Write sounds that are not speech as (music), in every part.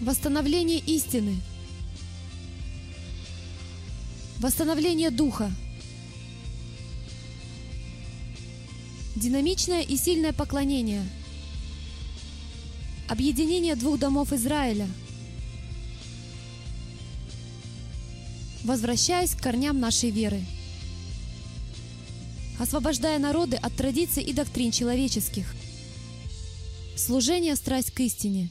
Восстановление истины. Восстановление духа. Динамичное и сильное поклонение. Объединение двух домов Израиля. Возвращаясь к корням нашей веры. Освобождая народы от традиций и доктрин человеческих. Служение страсть к истине.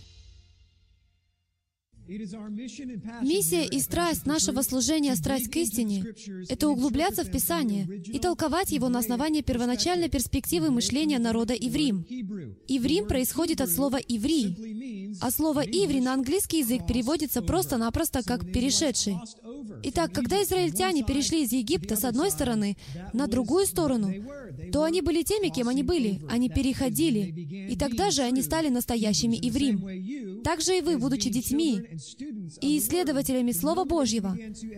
Миссия и страсть нашего служения «Страсть к истине» — это углубляться в Писание и толковать его на основании первоначальной перспективы мышления народа иврим. Иврим происходит от слова «иври», а слово «иври» на английский язык переводится просто-напросто как «перешедший». Итак, когда израильтяне перешли из Египта с одной стороны на другую сторону, то они были теми, кем они были. Они переходили. И тогда же они стали настоящими иврим. Также и вы, будучи детьми и исследователями Слова Божьего,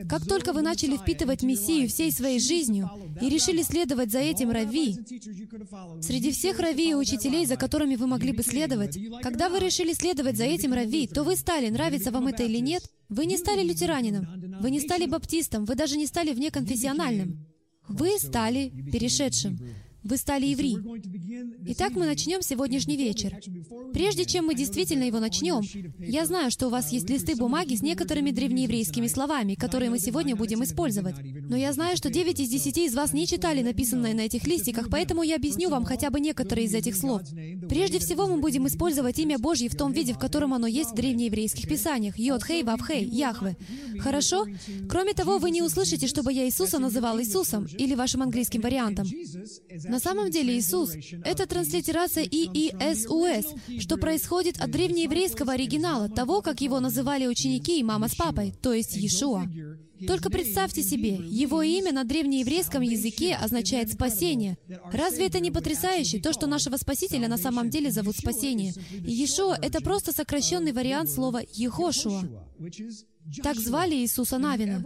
как только вы начали впитывать Мессию всей своей жизнью и решили следовать за этим Рави, среди всех Рави и учителей, за которыми вы могли бы следовать, когда вы решили следовать за этим Рави, то вы стали, нравится вам это или нет, вы не стали лютеранином, вы не стали баптистом, вы даже не стали внеконфессиональным. Вы стали перешедшим. Вы стали еврей. Итак, мы начнем сегодняшний вечер. Прежде чем мы действительно его начнем, я знаю, что у вас есть листы бумаги с некоторыми древнееврейскими словами, которые мы сегодня будем использовать. Но я знаю, что 9 из 10 из вас не читали написанное на этих листиках, поэтому я объясню вам хотя бы некоторые из этих слов. Прежде всего, мы будем использовать имя Божье в том виде, в котором оно есть в древнееврейских писаниях. Йод, Хей, Вав, Хей, Яхве. Хорошо? Кроме того, вы не услышите, чтобы я Иисуса называл Иисусом или вашим английским вариантом. На самом деле Иисус — это транслитерация ИИСУС, что происходит от древнееврейского оригинала, того, как его называли ученики и мама с папой, то есть Иешуа. Только представьте себе, его имя на древнееврейском языке означает «спасение». Разве это не потрясающе, то, что нашего Спасителя на самом деле зовут «спасение»? Иешуа — это просто сокращенный вариант слова «Ехошуа». Так звали Иисуса Навина.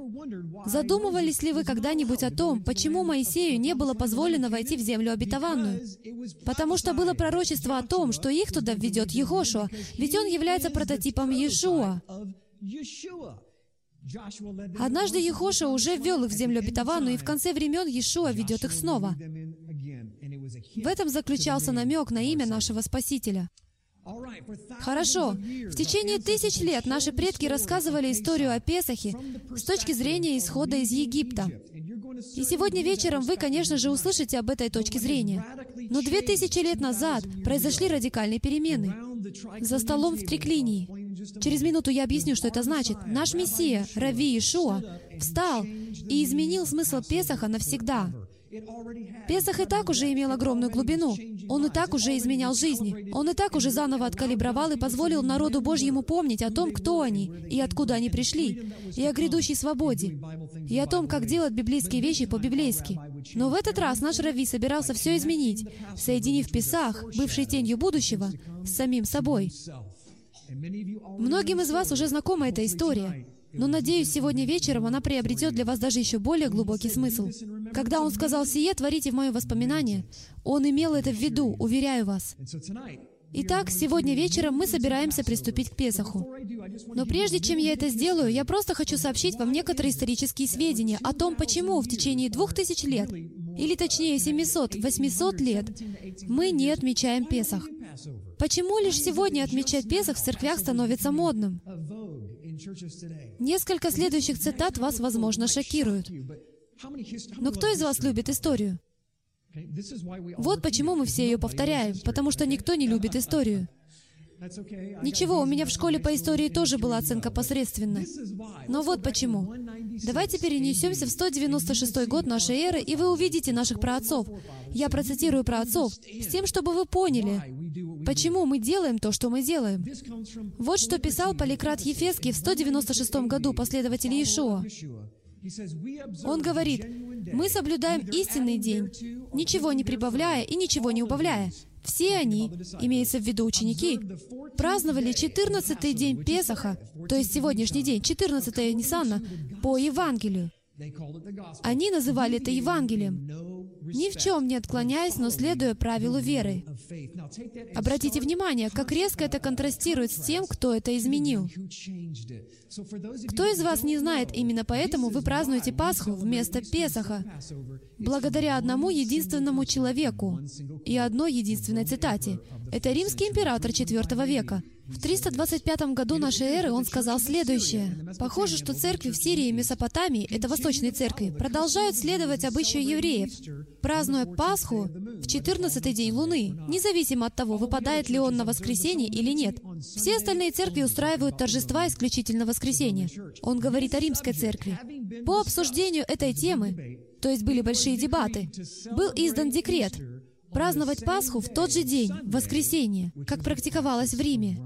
Задумывались ли вы когда-нибудь о том, почему Моисею не было позволено войти в землю обетованную? Потому что было пророчество о том, что их туда введет Егошуа, ведь он является прототипом Иешуа. Однажды Ехоша уже ввел их в землю обетованную, и в конце времен Иешуа ведет их снова. В этом заключался намек на имя нашего Спасителя. Хорошо. В течение тысяч лет наши предки рассказывали историю о Песахе с точки зрения исхода из Египта. И сегодня вечером вы, конечно же, услышите об этой точке зрения. Но две тысячи лет назад произошли радикальные перемены. За столом в триклинии. Через минуту я объясню, что это значит. Наш Мессия, Рави Ишуа, встал и изменил смысл Песаха навсегда. Песах и так уже имел огромную глубину. Он и так уже изменял жизни. Он и так уже заново откалибровал и позволил народу Божьему помнить о том, кто они и откуда они пришли, и о грядущей свободе, и о том, как делать библейские вещи по-библейски. Но в этот раз наш Рави собирался все изменить, соединив Песах, бывший тенью будущего, с самим собой. Многим из вас уже знакома эта история. Но, надеюсь, сегодня вечером она приобретет для вас даже еще более глубокий смысл. Когда он сказал «Сие, творите в мое воспоминание», он имел это в виду, уверяю вас. Итак, сегодня вечером мы собираемся приступить к Песаху. Но прежде чем я это сделаю, я просто хочу сообщить вам некоторые исторические сведения о том, почему в течение двух тысяч лет, или точнее 700-800 лет, мы не отмечаем Песах. Почему лишь сегодня отмечать Песах в церквях становится модным? Несколько следующих цитат вас, возможно, шокируют. Но кто из вас любит историю? Вот почему мы все ее повторяем, потому что никто не любит историю. Ничего, у меня в школе по истории тоже была оценка посредственная. Но вот почему. Давайте перенесемся в 196 год нашей эры, и вы увидите наших праотцов. Я процитирую праотцов, с тем, чтобы вы поняли, почему мы делаем то, что мы делаем. Вот что писал Поликрат Ефеский в 196 году, последователь Иешуа. Он говорит, «Мы соблюдаем истинный день, ничего не прибавляя и ничего не убавляя, все они, имеется в виду ученики, праздновали 14-й день Песаха, то есть сегодняшний день, 14-е Ниссана, по Евангелию. Они называли это Евангелием. Ни в чем не отклоняясь, но следуя правилу веры. Обратите внимание, как резко это контрастирует с тем, кто это изменил. Кто из вас не знает, именно поэтому вы празднуете Пасху вместо Песаха, благодаря одному единственному человеку и одной единственной цитате. Это римский император IV века. В 325 году нашей эры он сказал следующее. «Похоже, что церкви в Сирии и Месопотамии, это восточные церкви, продолжают следовать обычаю евреев, празднуя Пасху в 14 день Луны, независимо от того, выпадает ли он на воскресенье или нет. Все остальные церкви устраивают торжества исключительно воскресенье. Он говорит о римской церкви. По обсуждению этой темы, то есть были большие дебаты, был издан декрет, праздновать Пасху в тот же день, в воскресенье, как практиковалось в Риме.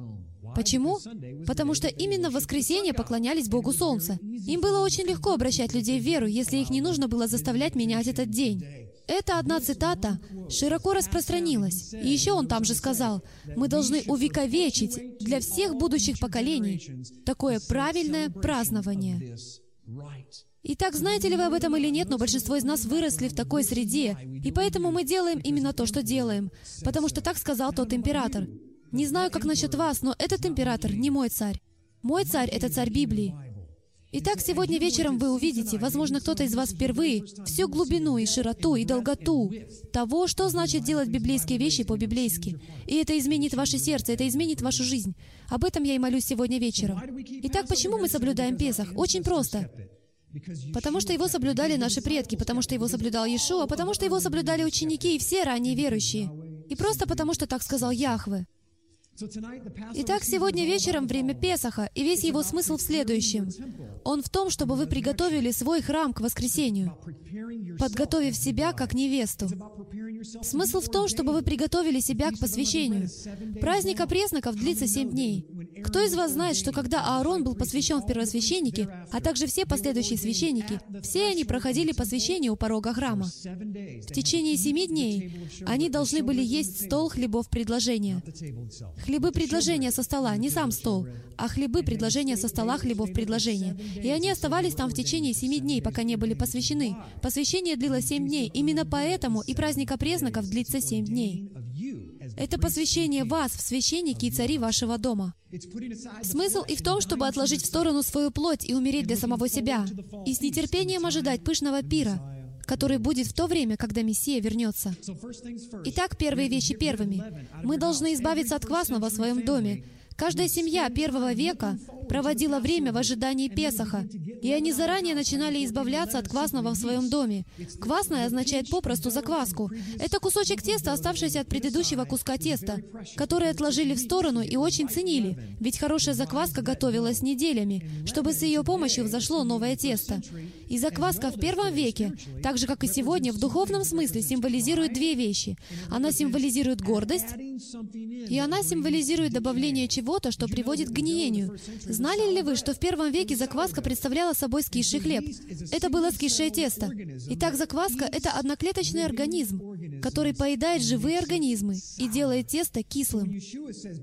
Почему? Потому что именно в воскресенье поклонялись Богу Солнца. Им было очень легко обращать людей в веру, если их не нужно было заставлять менять этот день. Эта одна цитата широко распространилась. И еще он там же сказал, мы должны увековечить для всех будущих поколений такое правильное празднование. Итак, знаете ли вы об этом или нет, но большинство из нас выросли в такой среде, и поэтому мы делаем именно то, что делаем, потому что так сказал тот император. Не знаю, как насчет вас, но этот император не мой царь. Мой царь — это царь Библии. Итак, сегодня вечером вы увидите, возможно, кто-то из вас впервые, всю глубину и широту и долготу того, что значит делать библейские вещи по-библейски. И это изменит ваше сердце, это изменит вашу жизнь. Об этом я и молюсь сегодня вечером. Итак, почему мы соблюдаем Песах? Очень просто. Потому что его соблюдали наши предки, потому что его соблюдал Иешуа, потому что его соблюдали ученики и все ранние верующие. И просто потому, что так сказал Яхве. Итак, сегодня вечером время Песаха, и весь его смысл в следующем. Он в том, чтобы вы приготовили свой храм к воскресению, подготовив себя как невесту. Смысл в том, чтобы вы приготовили себя к посвящению. Праздник опресноков длится семь дней. Кто из вас знает, что когда Аарон был посвящен в первосвященники, а также все последующие священники, все они проходили посвящение у порога храма. В течение семи дней они должны были есть стол хлебов предложения. Хлебы предложения со стола, не сам стол, а хлебы предложения со стола хлебов предложения. И они оставались там в течение семи дней, пока не были посвящены. Посвящение длилось семь дней. Именно поэтому и праздник опресноков длится семь дней. Это посвящение вас в священники и цари вашего дома. Смысл и в том, чтобы отложить в сторону свою плоть и умереть для самого себя, и с нетерпением ожидать пышного пира, который будет в то время, когда Мессия вернется. Итак, первые вещи первыми. Мы должны избавиться от квасного в своем доме, Каждая семья первого века проводила время в ожидании Песаха, и они заранее начинали избавляться от квасного в своем доме. Квасное означает попросту закваску. Это кусочек теста, оставшийся от предыдущего куска теста, который отложили в сторону и очень ценили, ведь хорошая закваска готовилась неделями, чтобы с ее помощью взошло новое тесто. И закваска в первом веке, так же как и сегодня, в духовном смысле символизирует две вещи. Она символизирует гордость, и она символизирует добавление чего-то, что приводит к гниению. Знали ли вы, что в первом веке закваска представляла собой скисший хлеб? Это было скисшее тесто. Итак, закваска — это одноклеточный организм, который поедает живые организмы и делает тесто кислым.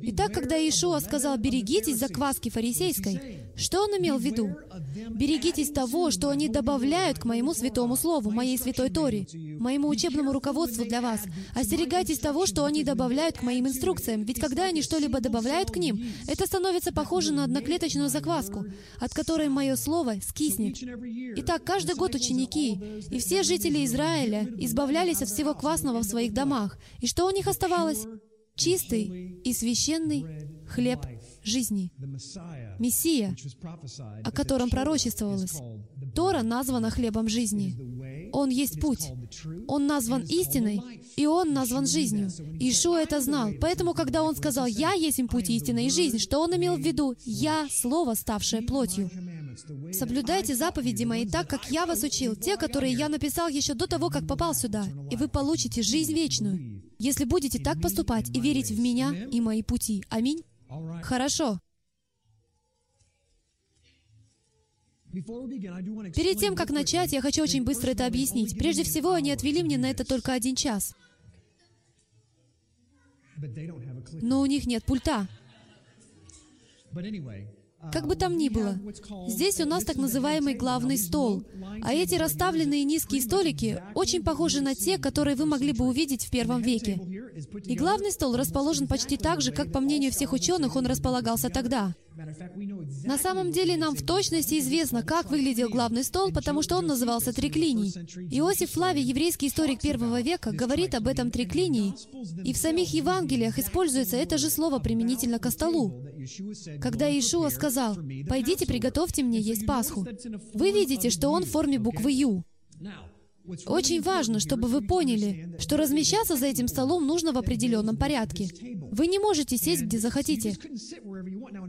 Итак, когда Иешуа сказал «берегитесь закваски фарисейской», что он имел в виду? «Берегитесь того, что они добавляют к моему святому слову, моей святой Торе, моему учебному руководству для вас. Остерегайтесь того, что они добавляют к моим инструкциям, ведь когда они что-либо добавляют к ним, это становится похоже на одноклеточную закваску, от которой мое слово скиснет. Итак, каждый год ученики и все жители Израиля избавлялись от всего квасного в своих домах. И что у них оставалось? Чистый и священный хлеб жизни. Мессия, о котором пророчествовалось. Тора названа хлебом жизни. Он есть путь. Он назван истиной, и Он назван жизнью. Ишуа это знал. Поэтому, когда Он сказал «Я есть им путь, истина и жизнь», что Он имел в виду? «Я — Слово, ставшее плотью». Соблюдайте заповеди мои так, как я вас учил, те, которые я написал еще до того, как попал сюда, и вы получите жизнь вечную, если будете так поступать и верить в меня и мои пути. Аминь. Хорошо. Перед тем, как начать, я хочу очень быстро это объяснить. Прежде всего, они отвели мне на это только один час. Но у них нет пульта. Как бы там ни было, здесь у нас так называемый главный стол, а эти расставленные низкие столики очень похожи на те, которые вы могли бы увидеть в первом веке. И главный стол расположен почти так же, как, по мнению всех ученых, он располагался тогда. На самом деле нам в точности известно, как выглядел главный стол, потому что он назывался триклиний. Иосиф Флавий, еврейский историк первого века, говорит об этом триклинии, и в самих Евангелиях используется это же слово применительно к столу. Когда Иешуа сказал, «Пойдите, приготовьте мне есть Пасху», вы видите, что он в форме буквы «Ю». Очень важно, чтобы вы поняли, что размещаться за этим столом нужно в определенном порядке. Вы не можете сесть, где захотите.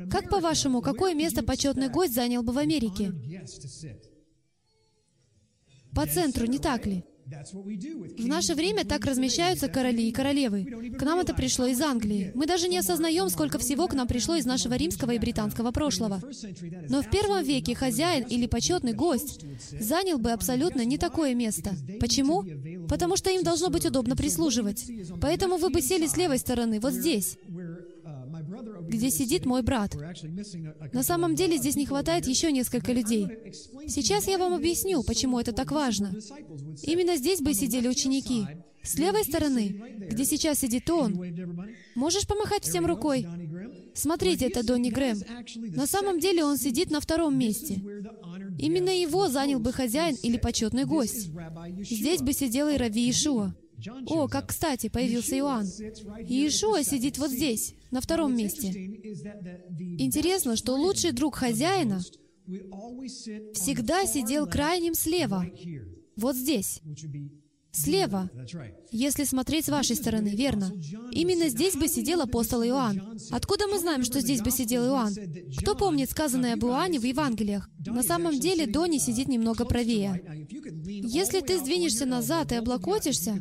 Как по-вашему, какое место почетный гость занял бы в Америке? По центру, не так ли? В наше время так размещаются короли и королевы. К нам это пришло из Англии. Мы даже не осознаем, сколько всего к нам пришло из нашего римского и британского прошлого. Но в первом веке хозяин или почетный гость занял бы абсолютно не такое место. Почему? Потому что им должно быть удобно прислуживать. Поэтому вы бы сели с левой стороны, вот здесь где сидит мой брат. На самом деле здесь не хватает еще несколько людей. Сейчас я вам объясню, почему это так важно. Именно здесь бы сидели ученики. С левой стороны, где сейчас сидит он. Можешь помахать всем рукой? Смотрите, это Донни Грэм. На самом деле он сидит на втором месте. Именно его занял бы хозяин или почетный гость. Здесь бы сидел и Рави Ишуа. О, как кстати, появился Иоанн. Иешуа сидит вот здесь, на втором месте. Интересно, что лучший друг хозяина всегда сидел крайним слева, вот здесь. Слева, если смотреть с вашей стороны, верно. Именно здесь бы сидел апостол Иоанн. Откуда мы знаем, что здесь бы сидел Иоанн? Кто помнит сказанное об Иоанне в Евангелиях? На самом деле Дони сидит немного правее. Если ты сдвинешься назад и облокотишься,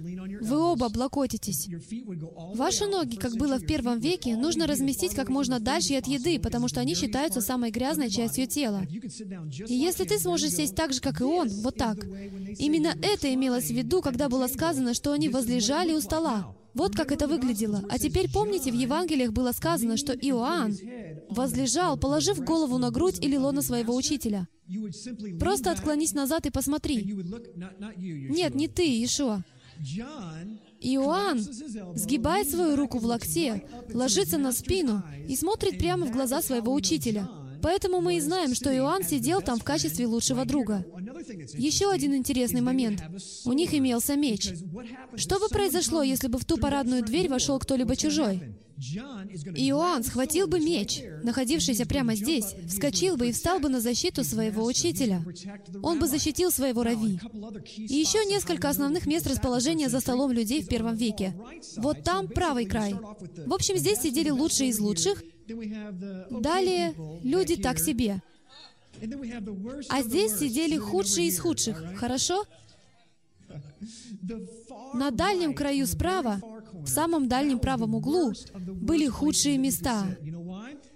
вы оба облокотитесь. Ваши ноги, как было в первом веке, нужно разместить как можно дальше от еды, потому что они считаются самой грязной частью тела. И если ты сможешь сесть так же, как и он, вот так, именно это имелось в виду, когда было сказано, что они возлежали у стола. Вот как это выглядело. А теперь помните, в Евангелиях было сказано, что Иоанн возлежал, положив голову на грудь или лона своего учителя. Просто отклонись назад и посмотри. Нет, не ты, Иешуа. Иоанн сгибает свою руку в локте, ложится на спину и смотрит прямо в глаза своего учителя. Поэтому мы и знаем, что Иоанн сидел там в качестве лучшего друга. Еще один интересный момент. У них имелся меч. Что бы произошло, если бы в ту парадную дверь вошел кто-либо чужой? Иоанн схватил бы меч, находившийся прямо здесь, вскочил бы и встал бы на защиту своего учителя. Он бы защитил своего рави. И еще несколько основных мест расположения за столом людей в первом веке. Вот там правый край. В общем, здесь сидели лучшие из лучших. Далее люди так себе. А здесь сидели худшие из худших. Хорошо? (laughs) На дальнем краю справа, в самом дальнем правом углу, были худшие места.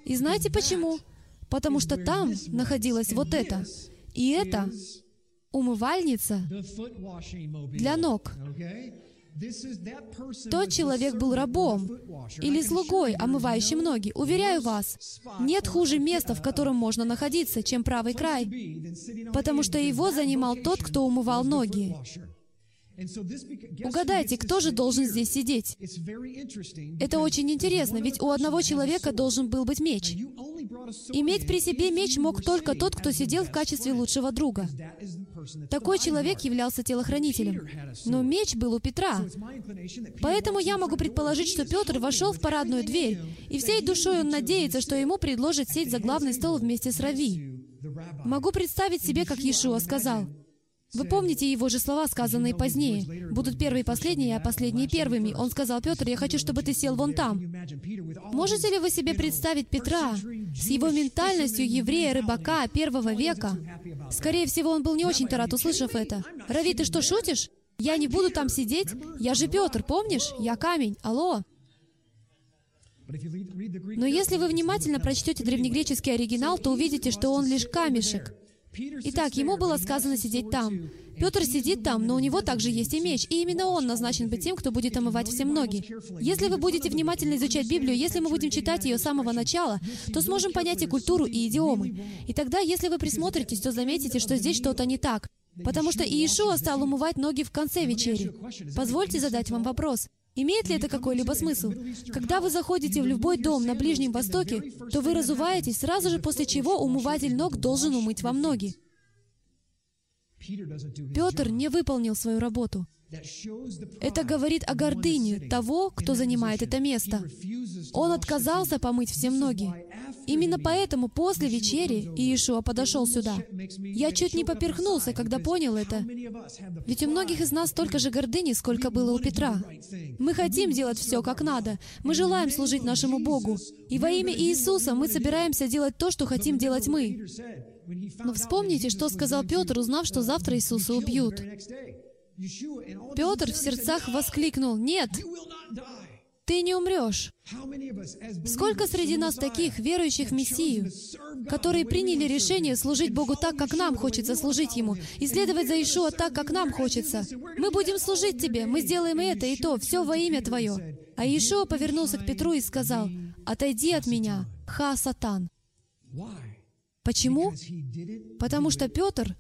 И знаете почему? Потому что там находилось вот это. И это умывальница для ног. Тот человек был рабом или слугой, омывающим ноги. Уверяю вас, нет хуже места, в котором можно находиться, чем правый край, потому что его занимал тот, кто умывал ноги. Угадайте, кто же должен здесь сидеть? Это очень интересно, ведь у одного человека должен был быть меч. Иметь при себе меч мог только тот, кто сидел в качестве лучшего друга. Такой человек являлся телохранителем. Но меч был у Петра. Поэтому я могу предположить, что Петр вошел в парадную дверь, и всей душой он надеется, что ему предложат сесть за главный стол вместе с Рави. Могу представить себе, как Иешуа сказал, вы помните его же слова, сказанные позднее. «Будут первые последние, а последние первыми». Он сказал, «Петр, я хочу, чтобы ты сел вон там». Можете ли вы себе представить Петра с его ментальностью еврея-рыбака первого века? Скорее всего, он был не очень-то рад, услышав это. «Рави, ты что, шутишь? Я не буду там сидеть? Я же Петр, помнишь? Я камень. Алло!» Но если вы внимательно прочтете древнегреческий оригинал, то увидите, что он лишь камешек. Итак, ему было сказано сидеть там. Петр сидит там, но у него также есть и меч, и именно он назначен быть тем, кто будет омывать все ноги. Если вы будете внимательно изучать Библию, если мы будем читать ее с самого начала, то сможем понять и культуру, и идиомы. И тогда, если вы присмотритесь, то заметите, что здесь что-то не так. Потому что Иешуа стал умывать ноги в конце вечери. Позвольте задать вам вопрос. Имеет ли это какой-либо смысл? Когда вы заходите в любой дом на Ближнем Востоке, то вы разуваетесь, сразу же после чего умыватель ног должен умыть вам ноги. Петр не выполнил свою работу. Это говорит о гордыне того, кто занимает это место. Он отказался помыть всем ноги. Именно поэтому после вечери Иешуа подошел сюда. Я чуть не поперхнулся, когда понял это. Ведь у многих из нас столько же гордыни, сколько было у Петра. Мы хотим делать все как надо. Мы желаем служить нашему Богу. И во имя Иисуса мы собираемся делать то, что хотим делать мы. Но вспомните, что сказал Петр, узнав, что завтра Иисуса убьют. Петр в сердцах воскликнул, «Нет, ты не умрешь. Сколько среди нас таких, верующих в Мессию, которые приняли решение служить Богу так, как нам хочется служить Ему, и следовать за Ишуа так, как нам хочется. Мы будем служить Тебе, мы сделаем это и то, все во имя Твое. А Ишуа повернулся к Петру и сказал, «Отойди от меня, ха, сатан». Почему? Потому что Петр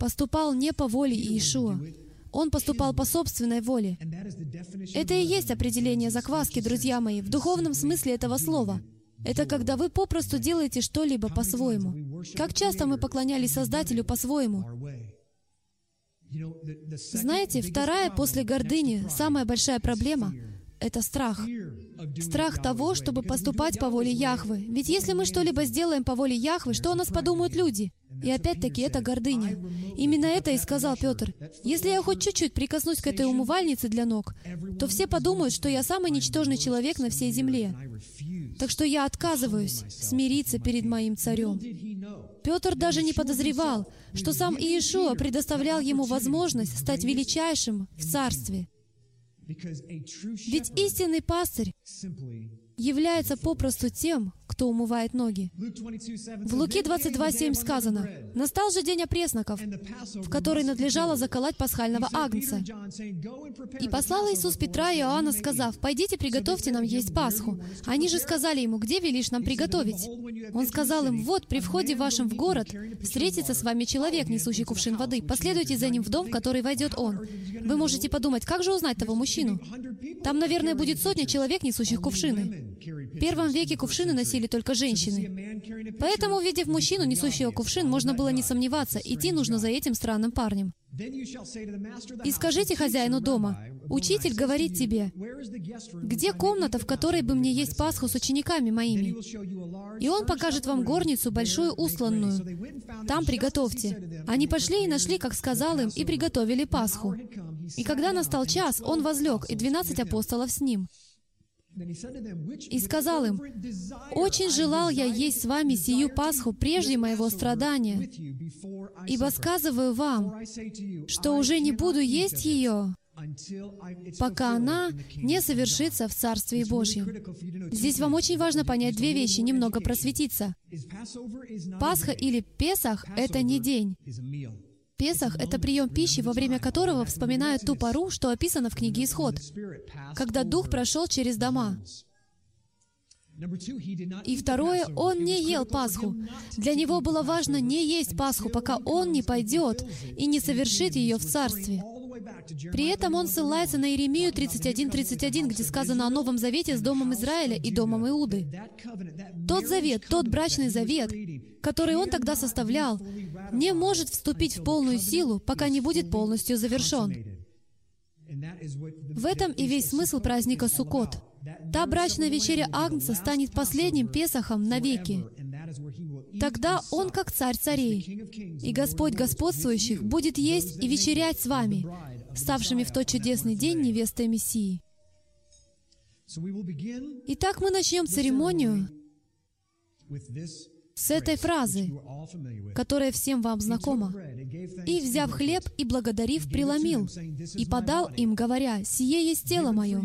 поступал не по воле Иешуа. Он поступал по собственной воле. Это и есть определение закваски, друзья мои, в духовном смысле этого слова. Это когда вы попросту делаете что-либо по-своему. Как часто мы поклонялись Создателю по-своему? Знаете, вторая после гордыни, самая большая проблема — это страх. Страх того, чтобы поступать по воле Яхвы. Ведь если мы что-либо сделаем по воле Яхвы, что о нас подумают люди? И опять-таки это гордыня. Именно это и сказал Петр. Если я хоть чуть-чуть прикоснусь к этой умывальнице для ног, то все подумают, что я самый ничтожный человек на всей земле. Так что я отказываюсь смириться перед моим царем. Петр даже не подозревал, что сам Иешуа предоставлял ему возможность стать величайшим в царстве. Ведь истинный пастырь является попросту тем, кто умывает ноги. В Луки 22.7 сказано, «Настал же день опресноков, в который надлежало заколоть пасхального агнца. И послал Иисус Петра и Иоанна, сказав, «Пойдите, приготовьте нам есть Пасху». Они же сказали ему, «Где велишь нам приготовить?» Он сказал им, «Вот, при входе вашем в город встретится с вами человек, несущий кувшин воды. Последуйте за ним в дом, в который войдет он». Вы можете подумать, как же узнать того мужчину? Там, наверное, будет сотня человек, несущих кувшины. В первом веке кувшины носили только женщины. Поэтому, увидев мужчину, несущего кувшин, можно было не сомневаться, идти нужно за этим странным парнем. И скажите хозяину дома, «Учитель говорит тебе, где комната, в которой бы мне есть Пасху с учениками моими?» И он покажет вам горницу, большую устланную. Там приготовьте. Они пошли и нашли, как сказал им, и приготовили Пасху. И когда настал час, он возлег, и двенадцать апостолов с ним. И сказал им, «Очень желал я есть с вами сию Пасху прежде моего страдания, ибо сказываю вам, что уже не буду есть ее, пока она не совершится в Царстве Божьем». Здесь вам очень важно понять две вещи, немного просветиться. Пасха или Песах — это не день. Песах — это прием пищи, во время которого вспоминают ту пору, что описано в книге Исход, когда Дух прошел через дома. И второе, он не ел Пасху. Для него было важно не есть Пасху, пока он не пойдет и не совершит ее в Царстве. При этом он ссылается на Иеремию 31.31, где сказано о Новом Завете с Домом Израиля и Домом Иуды. Тот завет, тот брачный завет, который он тогда составлял, не может вступить в полную силу, пока не будет полностью завершен. В этом и весь смысл праздника Суккот. Та брачная вечеря Агнца станет последним Песохом навеки. Тогда Он, как царь царей, и Господь господствующих, будет есть и вечерять с вами, ставшими в тот чудесный день невестой Мессии. Итак, мы начнем церемонию с этой фразы, которая всем вам знакома. «И, взяв хлеб и благодарив, преломил, и подал им, говоря, «Сие есть тело мое».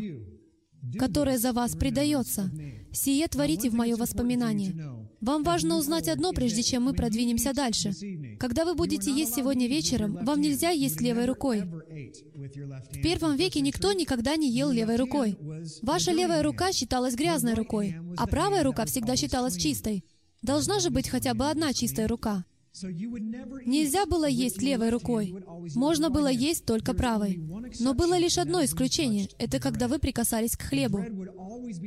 которое за вас предается. Сие творите в мое воспоминание. Вам важно узнать одно, прежде чем мы продвинемся дальше. Когда вы будете есть сегодня вечером, вам нельзя есть левой рукой. В первом веке никто никогда не ел левой рукой. Ваша левая рука считалась грязной рукой, а правая рука всегда считалась чистой. Должна же быть хотя бы одна чистая рука. Нельзя было есть левой рукой. Можно было есть только правой. Но было лишь одно исключение. Это когда вы прикасались к хлебу.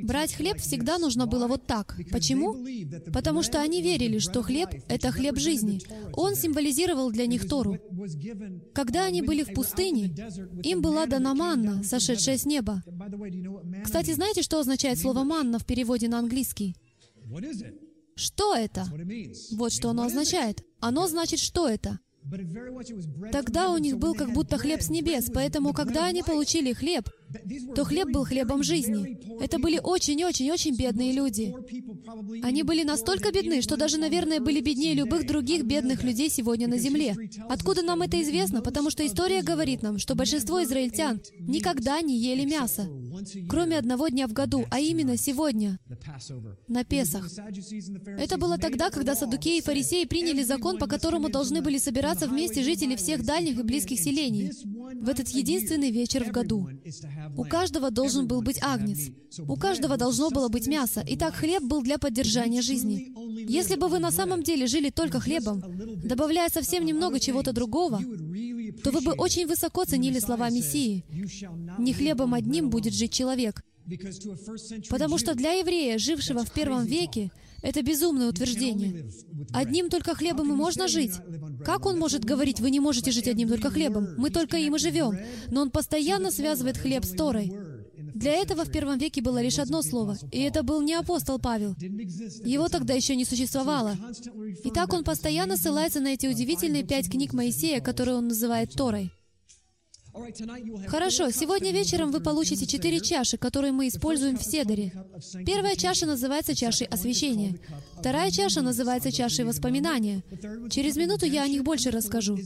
Брать хлеб всегда нужно было вот так. Почему? Потому что они верили, что хлеб — это хлеб жизни. Он символизировал для них Тору. Когда они были в пустыне, им была дана манна, сошедшая с неба. Кстати, знаете, что означает слово «манна» в переводе на английский? Что это? Вот что оно означает. Оно значит, что это? Тогда у них был как будто хлеб с небес, поэтому, когда они получили хлеб, то хлеб был хлебом жизни. Это были очень-очень-очень бедные люди. Они были настолько бедны, что даже, наверное, были беднее любых других бедных людей сегодня на земле. Откуда нам это известно? Потому что история говорит нам, что большинство израильтян никогда не ели мясо, кроме одного дня в году, а именно сегодня, на Песах. Это было тогда, когда садукеи и фарисеи приняли закон, по которому должны были собираться вместе жители всех дальних и близких селений в этот единственный вечер в году. У каждого должен был быть агнец. У каждого должно было быть мясо. Итак, хлеб был для поддержания жизни. Если бы вы на самом деле жили только хлебом, добавляя совсем немного чего-то другого, то вы бы очень высоко ценили слова Мессии. «Не хлебом одним будет жить человек». Потому что для еврея, жившего в первом веке, это безумное утверждение. Одним только хлебом и можно жить. Как он может говорить, вы не можете жить одним только хлебом? Мы только им и живем. Но он постоянно связывает хлеб с Торой. Для этого в первом веке было лишь одно слово, и это был не апостол Павел. Его тогда еще не существовало. Итак, он постоянно ссылается на эти удивительные пять книг Моисея, которые он называет Торой. Хорошо, сегодня вечером вы получите четыре чаши, которые мы используем в Седере. Первая чаша называется чашей освящения. Вторая чаша называется чашей воспоминания. Через минуту я о них больше расскажу.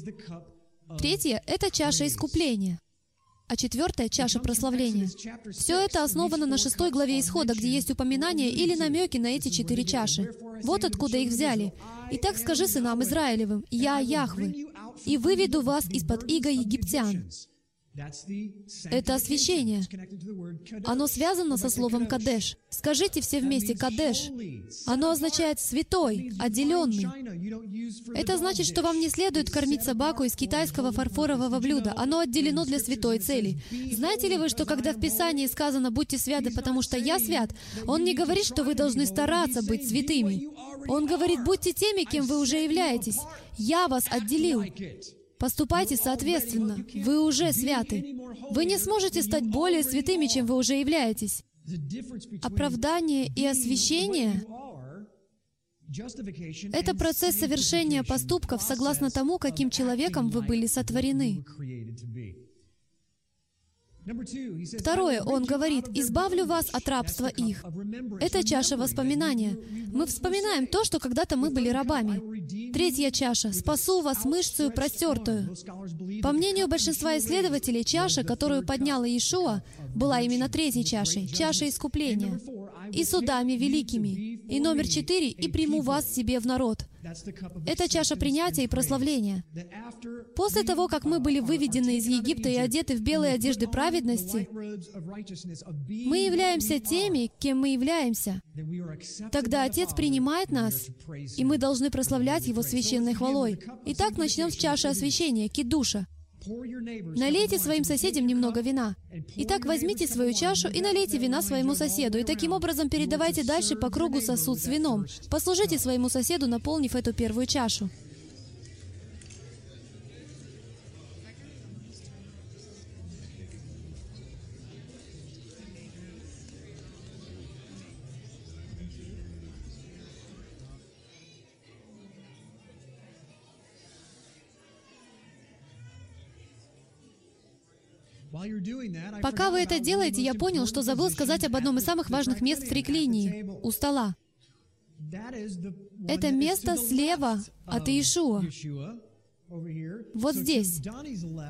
Третья — это чаша искупления. А четвертая — чаша прославления. Все это основано на шестой главе Исхода, где есть упоминания или намеки на эти четыре чаши. Вот откуда их взяли. «Итак скажи сынам Израилевым, «Я Яхвы, и выведу вас из-под иго египтян». Это освящение. Оно связано со словом «кадеш». Скажите все вместе «кадеш». Оно означает «святой», «отделенный». Это значит, что вам не следует кормить собаку из китайского фарфорового блюда. Оно отделено для святой цели. Знаете ли вы, что когда в Писании сказано «будьте святы, потому что я свят», он не говорит, что вы должны стараться быть святыми. Он говорит «будьте теми, кем вы уже являетесь». «Я вас отделил». Поступайте соответственно. Вы уже святы. Вы не сможете стать более святыми, чем вы уже являетесь. Оправдание и освящение — это процесс совершения поступков согласно тому, каким человеком вы были сотворены. Второе, он говорит, «Избавлю вас от рабства их». Это чаша воспоминания. Мы вспоминаем то, что когда-то мы были рабами. Третья чаша, «Спасу вас мышцу простертую». По мнению большинства исследователей, чаша, которую подняла Иешуа, была именно третьей чашей, чашей искупления, и судами великими. И номер четыре, «И приму вас себе в народ». Это чаша принятия и прославления. После того, как мы были выведены из Египта и одеты в белые одежды праведности, мы являемся теми, кем мы являемся. Тогда Отец принимает нас, и мы должны прославлять Его священной хвалой. Итак, начнем с чаши освящения, кидуша. Налейте своим соседям немного вина. Итак, возьмите свою чашу и налейте вина своему соседу, и таким образом передавайте дальше по кругу сосуд с вином. Послужите своему соседу, наполнив эту первую чашу. Пока вы это делаете, я понял, что забыл сказать об одном из самых важных мест в триклинии — у стола. Это место слева от Иешуа. Вот здесь.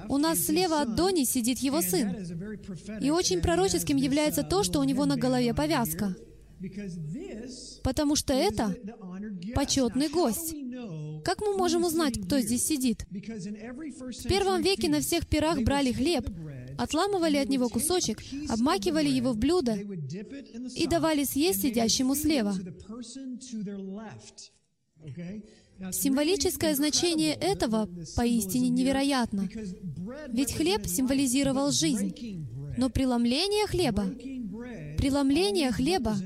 У нас слева от Дони сидит его сын. И очень пророческим является то, что у него на голове повязка. Потому что это почетный гость. Как мы можем узнать, кто здесь сидит? В первом веке на всех пирах брали хлеб, отламывали от него кусочек, обмакивали его в блюдо и давали съесть сидящему слева. Символическое значение этого поистине невероятно. Ведь хлеб символизировал жизнь. Но преломление хлеба, преломление хлеба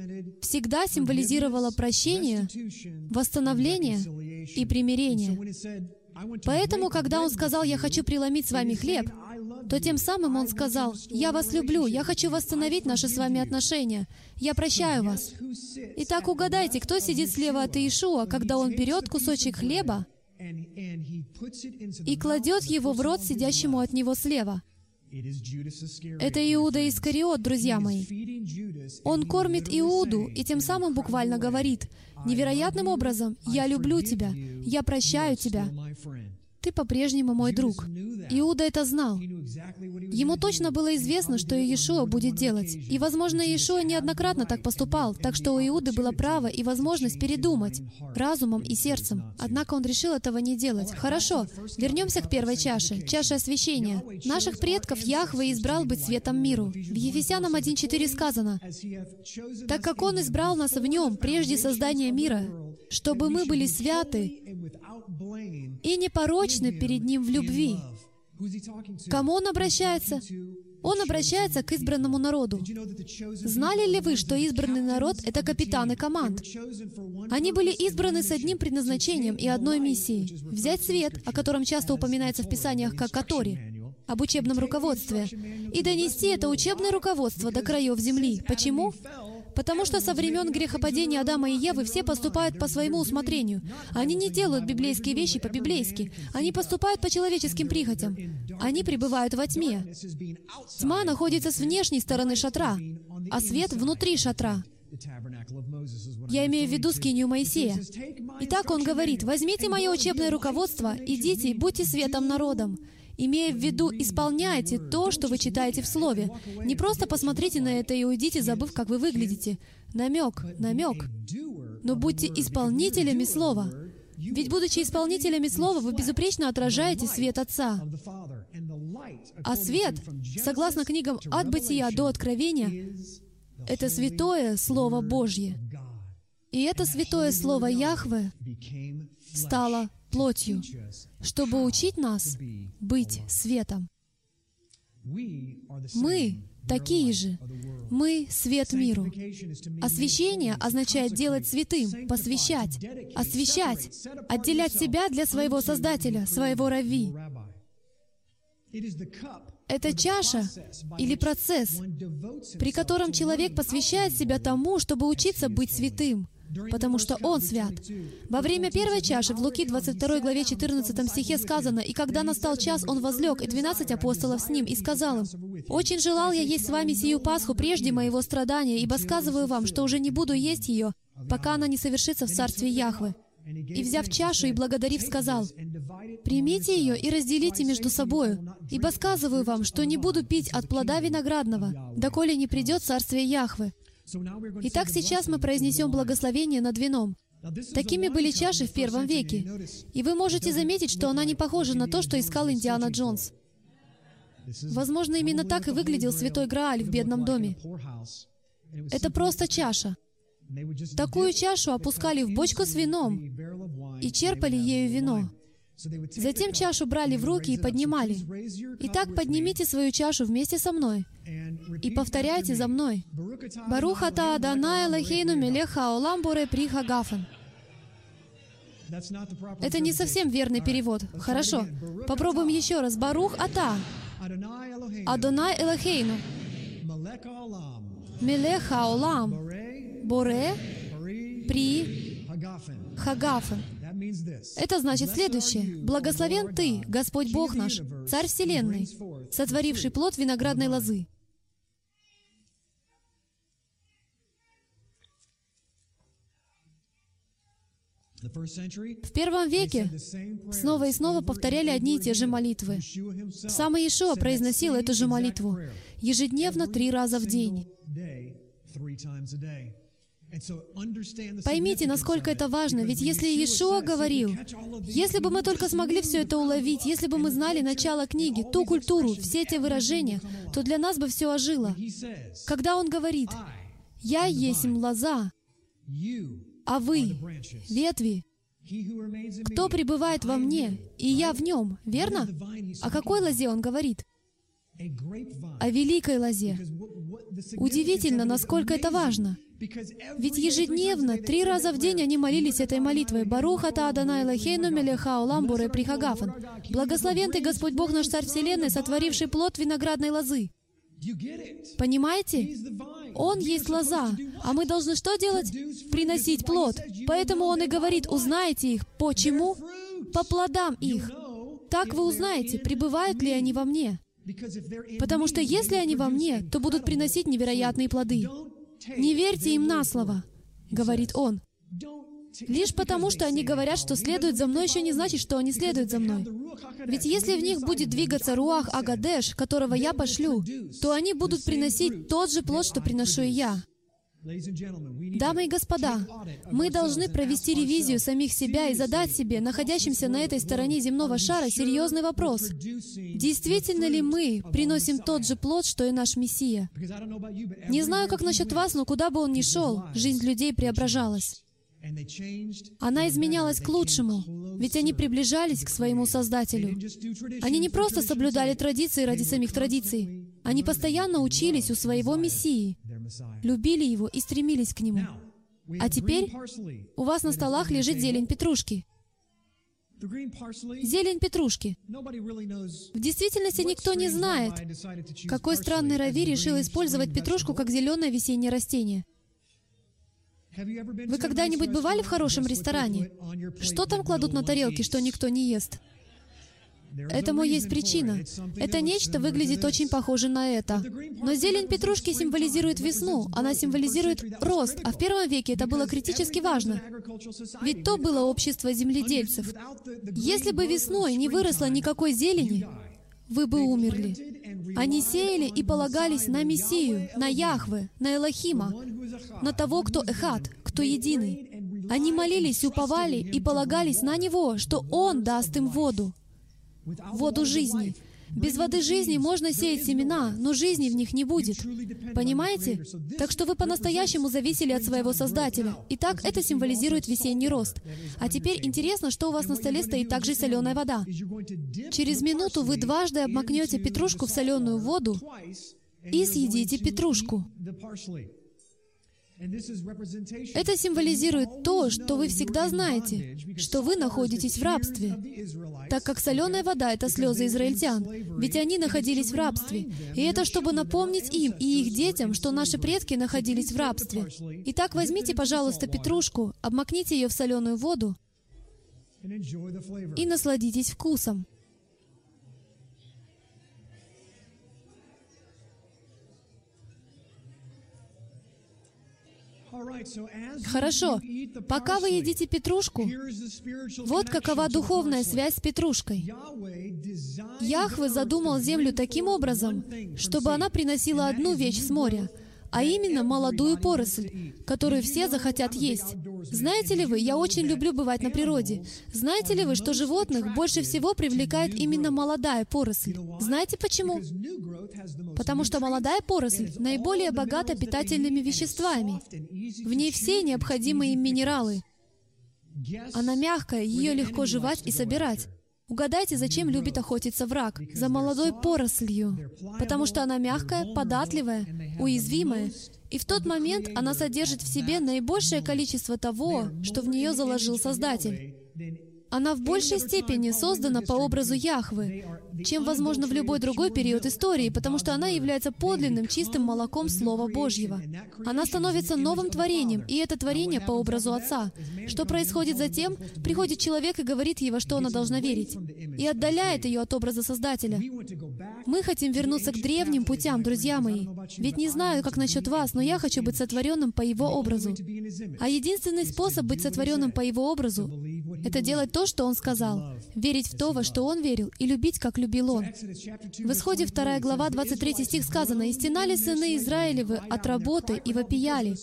всегда символизировало прощение, восстановление и примирение. Поэтому, когда он сказал, «Я хочу преломить с вами хлеб», то тем самым он сказал, «Я вас люблю, я хочу восстановить наши с вами отношения, я прощаю вас». Итак, угадайте, кто сидит слева от Иешуа, когда он берет кусочек хлеба и кладет его в рот сидящему от него слева. Это Иуда Искариот, друзья мои. Он кормит Иуду и тем самым буквально говорит, невероятным образом, «Я люблю тебя, я прощаю тебя, ты по-прежнему мой друг». Иуда это знал. Ему точно было известно, что Иешуа будет делать. И, возможно, Иешуа неоднократно так поступал, так что у Иуды было право и возможность передумать разумом и сердцем. Однако он решил этого не делать. Хорошо, вернемся к первой чаше, чаше освящения. Наших предков Яхве избрал быть светом миру. В Ефесянам 1.4 сказано, «Так как Он избрал нас в Нем прежде создания мира, чтобы мы были святы и непорочны перед Ним в любви». Кому он обращается? Он обращается к избранному народу. Знали ли вы, что избранный народ — это капитаны команд? Они были избраны с одним предназначением и одной миссией — взять свет, о котором часто упоминается в Писаниях как «Катори», об учебном руководстве, и донести это учебное руководство до краев земли. Почему? Потому что со времен грехопадения Адама и Евы все поступают по своему усмотрению. Они не делают библейские вещи по-библейски. Они поступают по человеческим прихотям. Они пребывают во тьме. Тьма находится с внешней стороны шатра, а свет внутри шатра. Я имею в виду скинию Моисея. Итак, он говорит, «Возьмите мое учебное руководство, идите будьте светом народом» имея в виду, исполняйте то, что вы читаете в Слове. Не просто посмотрите на это и уйдите, забыв, как вы выглядите. Намек, намек. Но будьте исполнителями Слова. Ведь, будучи исполнителями Слова, вы безупречно отражаете свет Отца. А свет, согласно книгам от Бытия до Откровения, это святое Слово Божье. И это святое Слово Яхве стало плотью, чтобы учить нас быть светом. Мы такие же. Мы — свет миру. Освящение означает делать святым, посвящать, освящать, отделять себя для своего Создателя, своего Рави. Это чаша или процесс, при котором человек посвящает себя тому, чтобы учиться быть святым — потому что Он свят. Во время первой чаши в Луки 22 главе 14 стихе сказано, «И когда настал час, Он возлег, и двенадцать апостолов с Ним, и сказал им, «Очень желал я есть с вами сию Пасху прежде моего страдания, ибо сказываю вам, что уже не буду есть ее, пока она не совершится в Царстве Яхвы». И, взяв чашу и благодарив, сказал, «Примите ее и разделите между собою, ибо сказываю вам, что не буду пить от плода виноградного, доколе не придет Царствие Яхвы». Итак, сейчас мы произнесем благословение над вином. Такими были чаши в первом веке. И вы можете заметить, что она не похожа на то, что искал Индиана Джонс. Возможно, именно так и выглядел святой Грааль в бедном доме. Это просто чаша. Такую чашу опускали в бочку с вином и черпали ею вино. Затем чашу брали в руки и поднимали. Итак, поднимите свою чашу вместе со мной и повторяйте за мной. Барухата Адонай Элохейну Мелеха Олам Боре Приха. Это не совсем верный перевод. Хорошо. Попробуем еще раз. Барух Ата. Адонай Элохейну. Мелеха Олам. Боре При Хагафан. Это значит следующее. «Благословен Ты, Господь Бог наш, Царь Вселенной, сотворивший плод виноградной лозы». В первом веке снова и снова повторяли одни и те же молитвы. Сам Иешуа произносил эту же молитву ежедневно три раза в день. Поймите, насколько это важно, ведь если Иешуа говорил, если бы мы только смогли все это уловить, если бы мы знали начало книги, ту культуру, все эти выражения, то для нас бы все ожило. Когда Он говорит, «Я есть лоза, а вы — ветви, кто пребывает во мне, и я в нем, верно? О какой лозе он говорит? О великой лозе. Удивительно, насколько это важно. Ведь ежедневно, три раза в день они молились этой молитвой. «Баруха та Адонай Лахейну Мелеха Уламбуре Прихагафан». «Благословен Ты, Господь Бог наш Царь Вселенной, сотворивший плод виноградной лозы». Понимаете? Он есть лоза, а мы должны что делать? Приносить плод. Поэтому Он и говорит, узнайте их. Почему? По плодам их. Так вы узнаете, пребывают ли они во мне. Потому что если они во мне, то будут приносить невероятные плоды. Не верьте им на слово, говорит Он. Лишь потому, что они говорят, что следуют за мной, еще не значит, что они следуют за мной. Ведь если в них будет двигаться Руах Агадеш, которого я пошлю, то они будут приносить тот же плод, что приношу и я. Дамы и господа, мы должны провести ревизию самих себя и задать себе, находящимся на этой стороне земного шара, серьезный вопрос. Действительно ли мы приносим тот же плод, что и наш Мессия? Не знаю, как насчет вас, но куда бы он ни шел, жизнь людей преображалась. Она изменялась к лучшему, ведь они приближались к своему Создателю. Они не просто соблюдали традиции ради самих традиций, они постоянно учились у своего Мессии, любили его и стремились к нему. А теперь у вас на столах лежит зелень петрушки. Зелень петрушки. В действительности никто не знает, какой странный Рави решил использовать петрушку как зеленое весеннее растение. Вы когда-нибудь бывали в хорошем ресторане? Что там кладут на тарелки, что никто не ест? Этому есть причина. Это нечто выглядит очень похоже на это. Но зелень петрушки символизирует весну, она символизирует рост, а в первом веке это было критически важно. Ведь то было общество земледельцев. Если бы весной не выросло никакой зелени, вы бы умерли. Они сеяли и полагались на Мессию, на Яхве, на Элохима, на того, кто Эхат, кто единый. Они молились, уповали и полагались на Него, что Он даст им воду, воду жизни. Без воды жизни можно сеять семена, но жизни в них не будет. Понимаете? Так что вы по-настоящему зависели от своего Создателя. Итак, это символизирует весенний рост. А теперь интересно, что у вас на столе стоит также соленая вода. Через минуту вы дважды обмакнете петрушку в соленую воду и съедите петрушку. Это символизирует то, что вы всегда знаете, что вы находитесь в рабстве, так как соленая вода — это слезы израильтян, ведь они находились в рабстве. И это чтобы напомнить им и их детям, что наши предки находились в рабстве. Итак, возьмите, пожалуйста, петрушку, обмакните ее в соленую воду и насладитесь вкусом. Хорошо. Пока вы едите петрушку, вот какова духовная связь с петрушкой. Яхве задумал землю таким образом, чтобы она приносила одну вещь с моря — а именно молодую поросль, которую все захотят есть. Знаете ли вы, я очень люблю бывать на природе. Знаете ли вы, что животных больше всего привлекает именно молодая поросль? Знаете почему? Потому что молодая поросль наиболее богата питательными веществами. В ней все необходимые минералы. Она мягкая, ее легко жевать и собирать. Угадайте, зачем любит охотиться враг? За молодой порослью. Потому что она мягкая, податливая, уязвимая. И в тот момент она содержит в себе наибольшее количество того, что в нее заложил Создатель. Она в большей степени создана по образу Яхвы, чем, возможно, в любой другой период истории, потому что она является подлинным, чистым молоком Слова Божьего. Она становится новым творением, и это творение по образу Отца. Что происходит затем? Приходит человек и говорит ей, во что она должна верить, и отдаляет ее от образа Создателя. Мы хотим вернуться к древним путям, друзья мои. Ведь не знаю, как насчет вас, но я хочу быть сотворенным по Его образу. А единственный способ быть сотворенным по Его образу — это делать то, что Он сказал, верить в то, во что Он верил, и любить, как любил Он. В Исходе 2 глава, 23 стих сказано, «И стенали сыны Израилевы от работы и вопияли,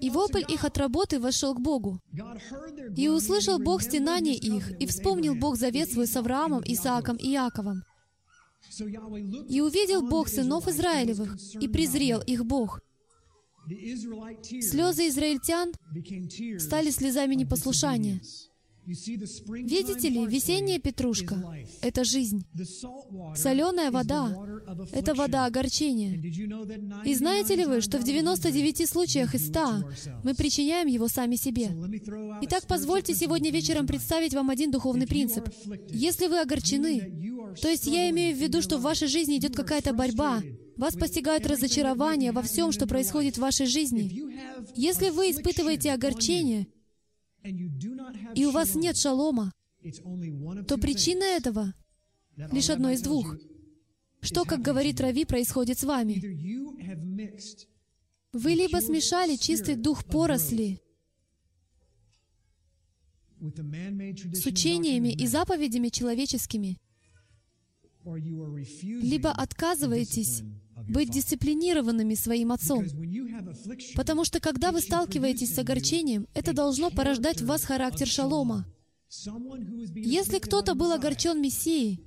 и вопль их от работы вошел к Богу. И услышал Бог стенание их, и вспомнил Бог завет свой с Авраамом, Исааком и Иаковом. И увидел Бог сынов Израилевых, и презрел их Бог. Слезы израильтян стали слезами непослушания. Видите ли, весенняя петрушка — это жизнь. Соленая вода — это вода огорчения. И знаете ли вы, что в 99 случаях из 100 мы причиняем его сами себе? Итак, позвольте сегодня вечером представить вам один духовный принцип. Если вы огорчены, то есть я имею в виду, что в вашей жизни идет какая-то борьба, вас постигает разочарование во всем, что происходит в вашей жизни. Если вы испытываете огорчение, и у вас нет шалома, то причина этого лишь одно из двух. Что, как говорит Рави, происходит с вами? Вы либо смешали чистый дух поросли с учениями и заповедями человеческими, либо отказываетесь быть дисциплинированными своим отцом. Потому что когда вы сталкиваетесь с огорчением, это должно порождать в вас характер шалома. Если кто-то был огорчен Мессией,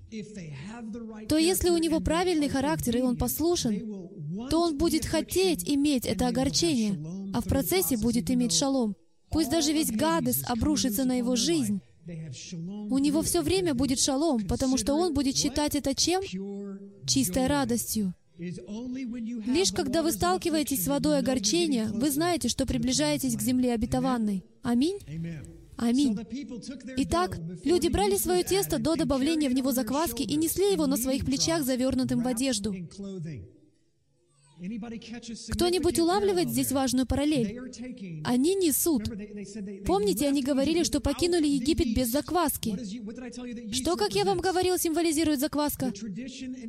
то если у него правильный характер и он послушен, то он будет хотеть иметь это огорчение, а в процессе будет иметь шалом. Пусть даже весь гадес обрушится на его жизнь, у него все время будет шалом, потому что он будет считать это чем? Чистой радостью. Лишь когда вы сталкиваетесь с водой огорчения, вы знаете, что приближаетесь к земле обетованной. Аминь. Аминь. Итак, люди брали свое тесто до добавления в него закваски и несли его на своих плечах, завернутым в одежду. Кто-нибудь улавливает здесь важную параллель? Они несут. Помните, они говорили, что покинули Египет без закваски. Что, как я вам говорил, символизирует закваска?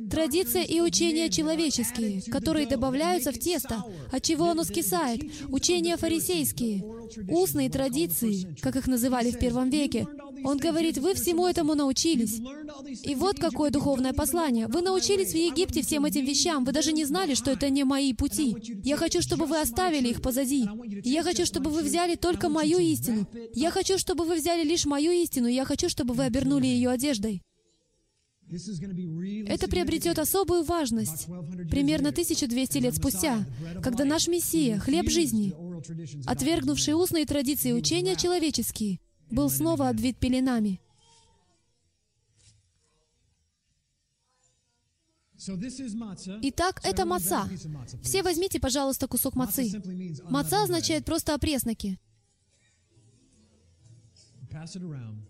Традиция и учения человеческие, которые добавляются в тесто, от чего оно скисает. Учения фарисейские, устные традиции, как их называли в первом веке. Он говорит, вы всему этому научились. И вот какое духовное послание. Вы научились в Египте всем этим вещам. Вы даже не знали, что это не мои пути. Я хочу, чтобы вы оставили их позади. Я хочу, чтобы вы взяли только мою истину. Я хочу, чтобы вы взяли лишь мою истину. Я хочу, чтобы вы обернули ее одеждой. Это приобретет особую важность примерно 1200 лет спустя, когда наш Мессия, хлеб жизни, отвергнувший устные традиции учения человеческие, был снова обвит пеленами. Итак, это маца. Все возьмите, пожалуйста, кусок мацы. Маца означает просто опресноки.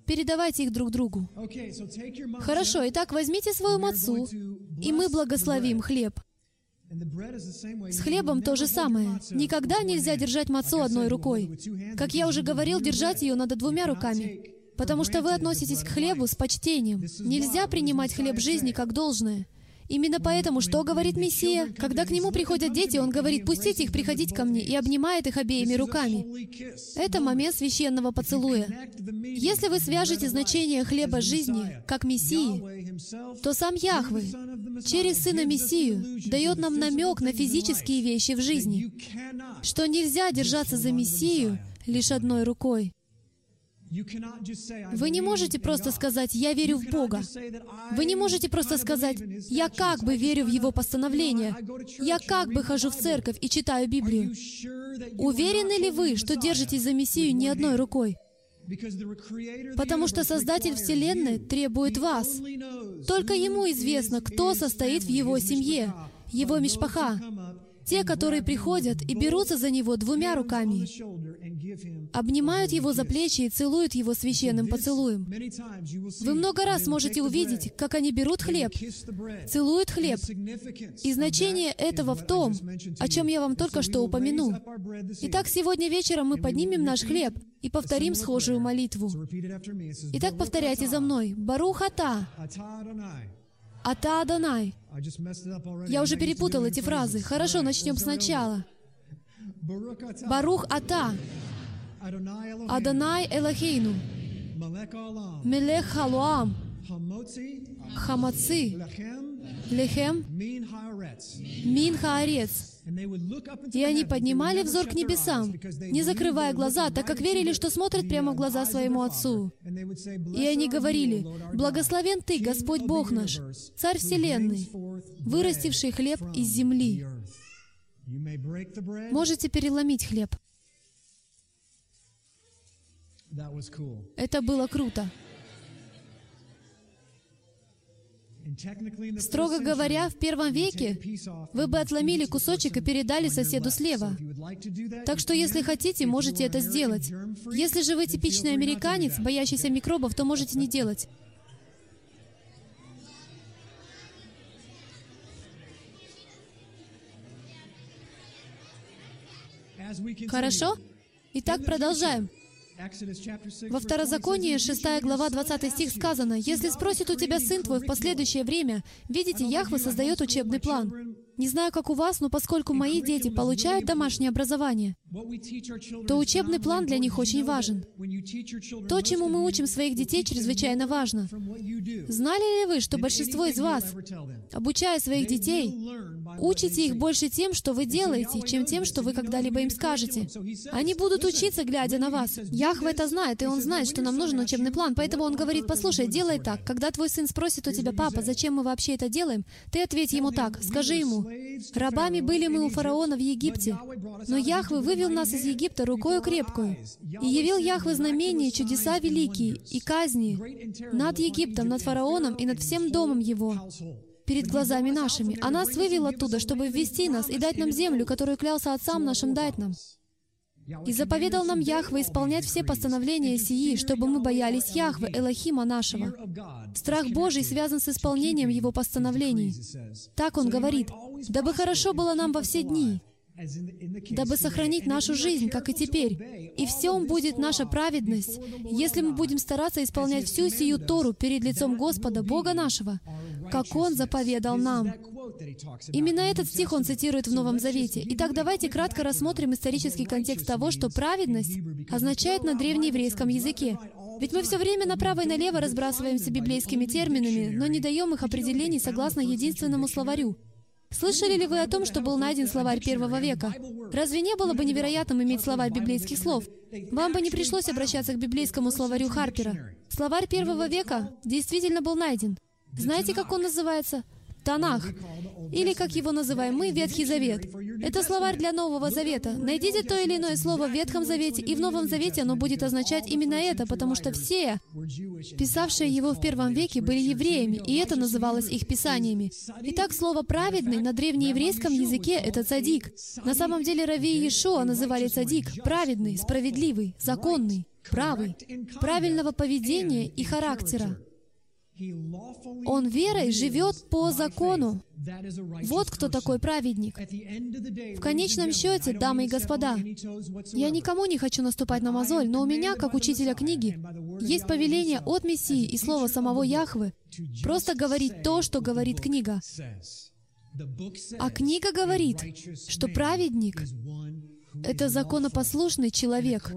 Передавайте их друг другу. Хорошо, итак, возьмите свою мацу, и мы благословим хлеб. С хлебом то же самое. Никогда нельзя держать мацу одной рукой. Как я уже говорил, держать ее надо двумя руками, потому что вы относитесь к хлебу с почтением. Нельзя принимать хлеб жизни как должное. Именно поэтому, что говорит Мессия? Когда к Нему приходят дети, Он говорит, «Пустите их приходить ко мне», и обнимает их обеими руками. Это момент священного поцелуя. Если вы свяжете значение хлеба жизни, как Мессии, то сам Яхвы через Сына Мессию дает нам намек на физические вещи в жизни, что нельзя держаться за Мессию лишь одной рукой. Вы не можете просто сказать «я верю в Бога». Вы не можете просто сказать «я как бы верю в Его постановления», «я как бы хожу в церковь и читаю Библию». Уверены ли вы, что держитесь за Мессию не одной рукой? Потому что Создатель Вселенной требует вас. Только Ему известно, кто состоит в Его семье, Его мишпаха, те, которые приходят и берутся за Него двумя руками, обнимают Его за плечи и целуют Его священным поцелуем. Вы много раз можете увидеть, как они берут хлеб, целуют хлеб. И значение этого в том, о чем я вам только что упомянул. Итак, сегодня вечером мы поднимем наш хлеб и повторим схожую молитву. Итак, повторяйте за мной. Барухата. Ата Адонай. Я уже перепутал эти фразы. Хорошо, начнем сначала. Барух Ата. Адонай Элохейну. Мелех Халуам. Хамаци. Лехем. Мин Хаарец. И они поднимали взор к небесам, не закрывая глаза, так как верили, что смотрят прямо в глаза своему Отцу. И они говорили, «Благословен Ты, Господь Бог наш, Царь Вселенной, вырастивший хлеб из земли». Можете переломить хлеб. Это было круто. Строго говоря, в первом веке вы бы отломили кусочек и передали соседу слева. Так что, если хотите, можете это сделать. Если же вы типичный американец, боящийся микробов, то можете не делать. Хорошо? Итак, продолжаем. Во Второзаконии, 6 глава, 20 стих сказано, «Если спросит у тебя сын твой в последующее время, видите, Яхве создает учебный план. Не знаю, как у вас, но поскольку мои дети получают домашнее образование, то учебный план для них очень важен. То, чему мы учим своих детей, чрезвычайно важно. Знали ли вы, что большинство из вас, обучая своих детей, учите их больше тем, что вы делаете, чем тем, что вы когда-либо им скажете? Они будут учиться, глядя на вас. Яхва это знает, и он знает, что нам нужен учебный план, поэтому он говорит, послушай, делай так. Когда твой сын спросит у тебя, папа, зачем мы вообще это делаем, ты ответь ему так, скажи ему, Рабами были мы у фараона в Египте, но Яхве вывел нас из Египта рукою крепкую, и явил Яхве знамения, чудеса великие и казни над Египтом, над фараоном и над всем домом его перед глазами нашими. А нас вывел оттуда, чтобы ввести нас и дать нам землю, которую клялся отцам нашим дать нам. И заповедал нам Яхве исполнять все постановления сии, чтобы мы боялись Яхве, Элохима нашего. Страх Божий связан с исполнением Его постановлений. Так Он говорит, «Дабы хорошо было нам во все дни, дабы сохранить нашу жизнь, как и теперь. И всем будет наша праведность, если мы будем стараться исполнять всю сию Тору перед лицом Господа, Бога нашего, как Он заповедал нам. Именно этот стих он цитирует в Новом Завете. Итак, давайте кратко рассмотрим исторический контекст того, что праведность означает на древнееврейском языке. Ведь мы все время направо и налево разбрасываемся библейскими терминами, но не даем их определений согласно единственному словарю. Слышали ли вы о том, что был найден словарь первого века? Разве не было бы невероятным иметь словарь библейских слов? Вам бы не пришлось обращаться к библейскому словарю Харпера. Словарь первого века действительно был найден. Знаете, как он называется? Танах, или, как его называем мы, Ветхий Завет. Это словарь для Нового Завета. Найдите то или иное слово в Ветхом Завете, и в Новом Завете оно будет означать именно это, потому что все, писавшие его в первом веке, были евреями, и это называлось их писаниями. Итак, слово «праведный» на древнееврейском языке — это «цадик». На самом деле Рави и Иешуа называли «цадик» — праведный, справедливый, законный, правый, правильного поведения и характера. Он верой живет по закону. Вот кто такой праведник. В конечном счете, дамы и господа, я никому не хочу наступать на мозоль, но у меня, как учителя книги, есть повеление от Мессии и слова самого Яхвы просто говорить то, что говорит книга. А книга говорит, что праведник это законопослушный человек.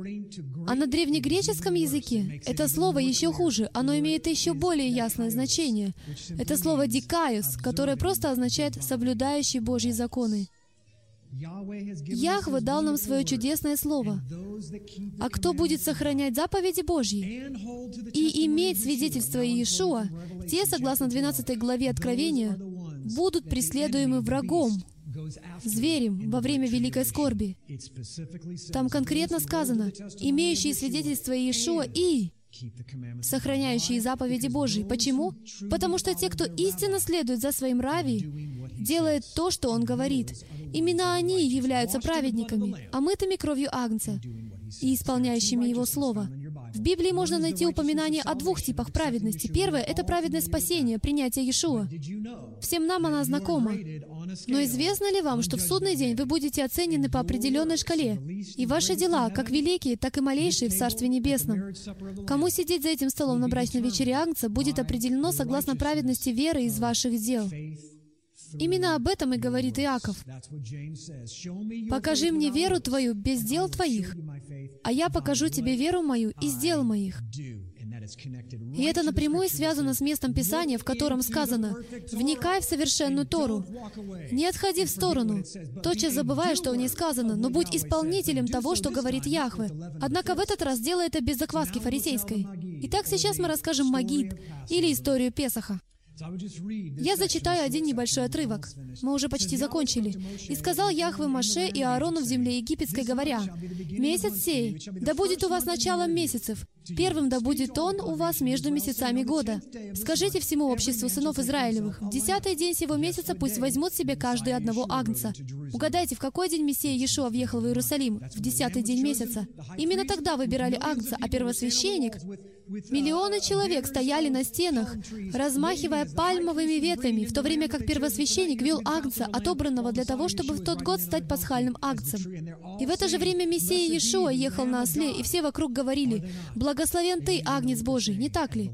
А на древнегреческом языке это слово еще хуже, оно имеет еще более ясное значение. Это слово «дикаюс», которое просто означает «соблюдающий Божьи законы». Яхве дал нам свое чудесное слово. А кто будет сохранять заповеди Божьи и иметь свидетельство Иешуа, те, согласно 12 главе Откровения, будут преследуемы врагом, зверем во время великой скорби. Там конкретно сказано, имеющие свидетельство Иешуа и сохраняющие заповеди Божьи. Почему? Потому что те, кто истинно следует за своим Рави, делает то, что он говорит. Именно они являются праведниками, омытыми кровью Агнца и исполняющими Его Слово. В Библии можно найти упоминание о двух типах праведности. Первое — это праведность спасения, принятие Иешуа. Всем нам она знакома. Но известно ли вам, что в судный день вы будете оценены по определенной шкале, и ваши дела, как великие, так и малейшие в Царстве Небесном? Кому сидеть за этим столом на брачной вечере Агнца будет определено согласно праведности веры из ваших дел. Именно об этом и говорит Иаков. «Покажи мне веру твою без дел твоих, а я покажу тебе веру мою из дел моих». И это напрямую связано с местом Писания, в котором сказано «Вникай в совершенную Тору». Не отходи в сторону, тотчас забывая, что в ней сказано, но будь исполнителем того, что говорит Яхве. Однако в этот раз делай это без закваски фарисейской. Итак, сейчас мы расскажем Магид, или историю Песаха. Я зачитаю один небольшой отрывок. Мы уже почти закончили. «И сказал Яхве Маше и Аарону в земле египетской, говоря, «Месяц сей, да будет у вас началом месяцев, первым да будет он у вас между месяцами года. Скажите всему обществу сынов Израилевых, в десятый день сего месяца пусть возьмут себе каждый одного агнца». Угадайте, в какой день Мессия Иешуа въехал в Иерусалим? В десятый день месяца. Именно тогда выбирали агнца, а первосвященник Миллионы человек стояли на стенах, размахивая пальмовыми ветвями, в то время как первосвященник вел агнца, отобранного для того, чтобы в тот год стать пасхальным агнцем. И в это же время Мессия Иешуа ехал на осле, и все вокруг говорили, «Благословен Ты, Агнец Божий», не так ли?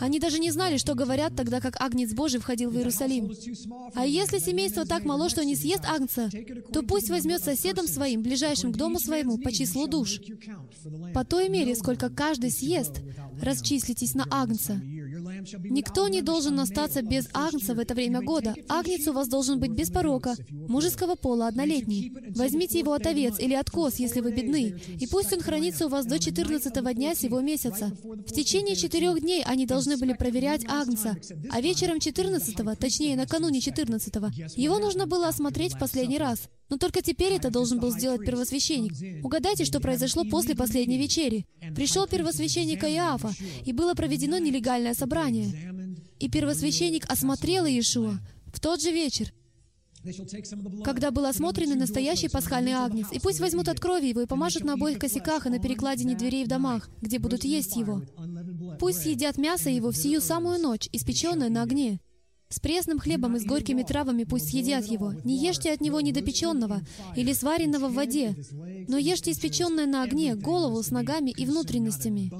Они даже не знали, что говорят, тогда как Агнец Божий входил в Иерусалим. А если семейство так мало, что не съест Агнца, то пусть возьмет соседом своим, ближайшим к дому своему, по числу душ. По той мере, сколько каждый съест, расчислитесь на Агнца. Никто не должен остаться без агнца в это время года. Агнец у вас должен быть без порока, мужеского пола, однолетний. Возьмите его от овец или от коз, если вы бедны, и пусть он хранится у вас до 14 дня сего месяца. В течение четырех дней они должны были проверять агнца, а вечером 14 точнее накануне 14 его нужно было осмотреть в последний раз. Но только теперь это должен был сделать первосвященник. Угадайте, что произошло после последней вечери. Пришел первосвященник Иафа, и было проведено нелегальное собрание. И первосвященник осмотрел Иешуа в тот же вечер, когда был осмотрен настоящий пасхальный агнец, и пусть возьмут от крови его и помажут на обоих косяках и на перекладине дверей в домах, где будут есть его. Пусть съедят мясо его в сию самую ночь, испеченное на огне. С пресным хлебом и с горькими травами пусть съедят его. Не ешьте от него недопеченного или сваренного в воде, но ешьте испеченное на огне, голову с ногами и внутренностями.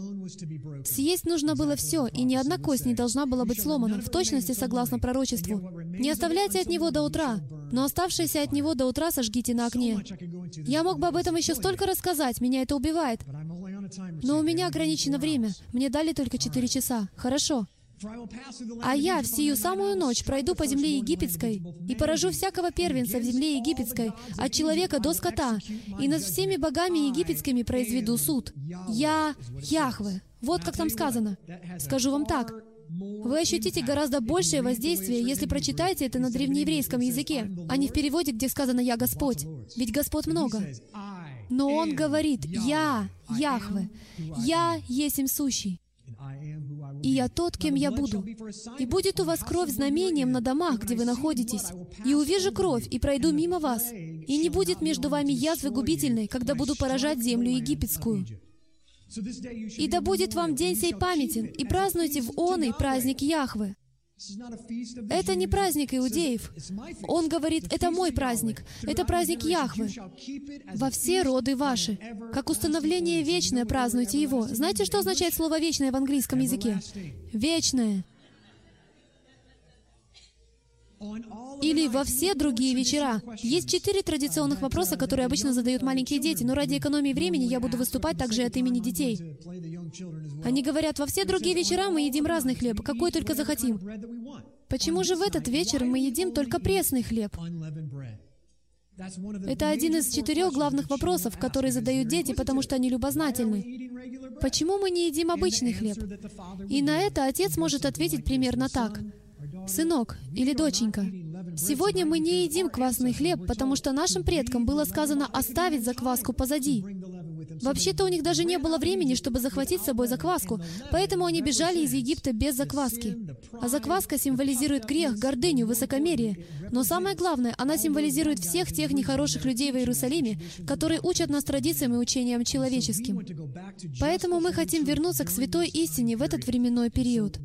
Съесть нужно было все, и ни одна кость не должна была быть сломана, в точности согласно пророчеству. Не оставляйте от него до утра, но оставшееся от него до утра сожгите на огне. Я мог бы об этом еще столько рассказать, меня это убивает. Но у меня ограничено время. Мне дали только четыре часа. Хорошо. А я в сию самую ночь пройду по земле египетской и поражу всякого первенца в земле египетской, от человека до скота, и над всеми богами египетскими произведу суд. Я Яхве. Вот как там сказано. Скажу вам так. Вы ощутите гораздо большее воздействие, если прочитаете это на древнееврейском языке, а не в переводе, где сказано «Я Господь». Ведь Господ много. Но Он говорит «Я, Яхве, Я есим сущий» и я тот, кем я буду. И будет у вас кровь знамением на домах, где вы находитесь. И увижу кровь, и пройду мимо вас. И не будет между вами язвы губительной, когда буду поражать землю египетскую. И да будет вам день сей памятен, и празднуйте в он и праздник Яхвы. Это не праздник иудеев. Он говорит, это мой праздник, это праздник Яхвы. Во все роды ваши. Как установление вечное празднуйте его. Знаете, что означает слово «вечное» в английском языке? Вечное. Или во все другие вечера. Есть четыре традиционных вопроса, которые обычно задают маленькие дети, но ради экономии времени я буду выступать также от имени детей. Они говорят, во все другие вечера мы едим разный хлеб, какой только захотим. Почему же в этот вечер мы едим только пресный хлеб? Это один из четырех главных вопросов, которые задают дети, потому что они любознательны. Почему мы не едим обычный хлеб? И на это отец может ответить примерно так. «Сынок или доченька, сегодня мы не едим квасный хлеб, потому что нашим предкам было сказано оставить закваску позади. Вообще-то у них даже не было времени, чтобы захватить с собой закваску, поэтому они бежали из Египта без закваски. А закваска символизирует грех, гордыню, высокомерие. Но самое главное, она символизирует всех тех нехороших людей в Иерусалиме, которые учат нас традициям и учениям человеческим. Поэтому мы хотим вернуться к святой истине в этот временной период.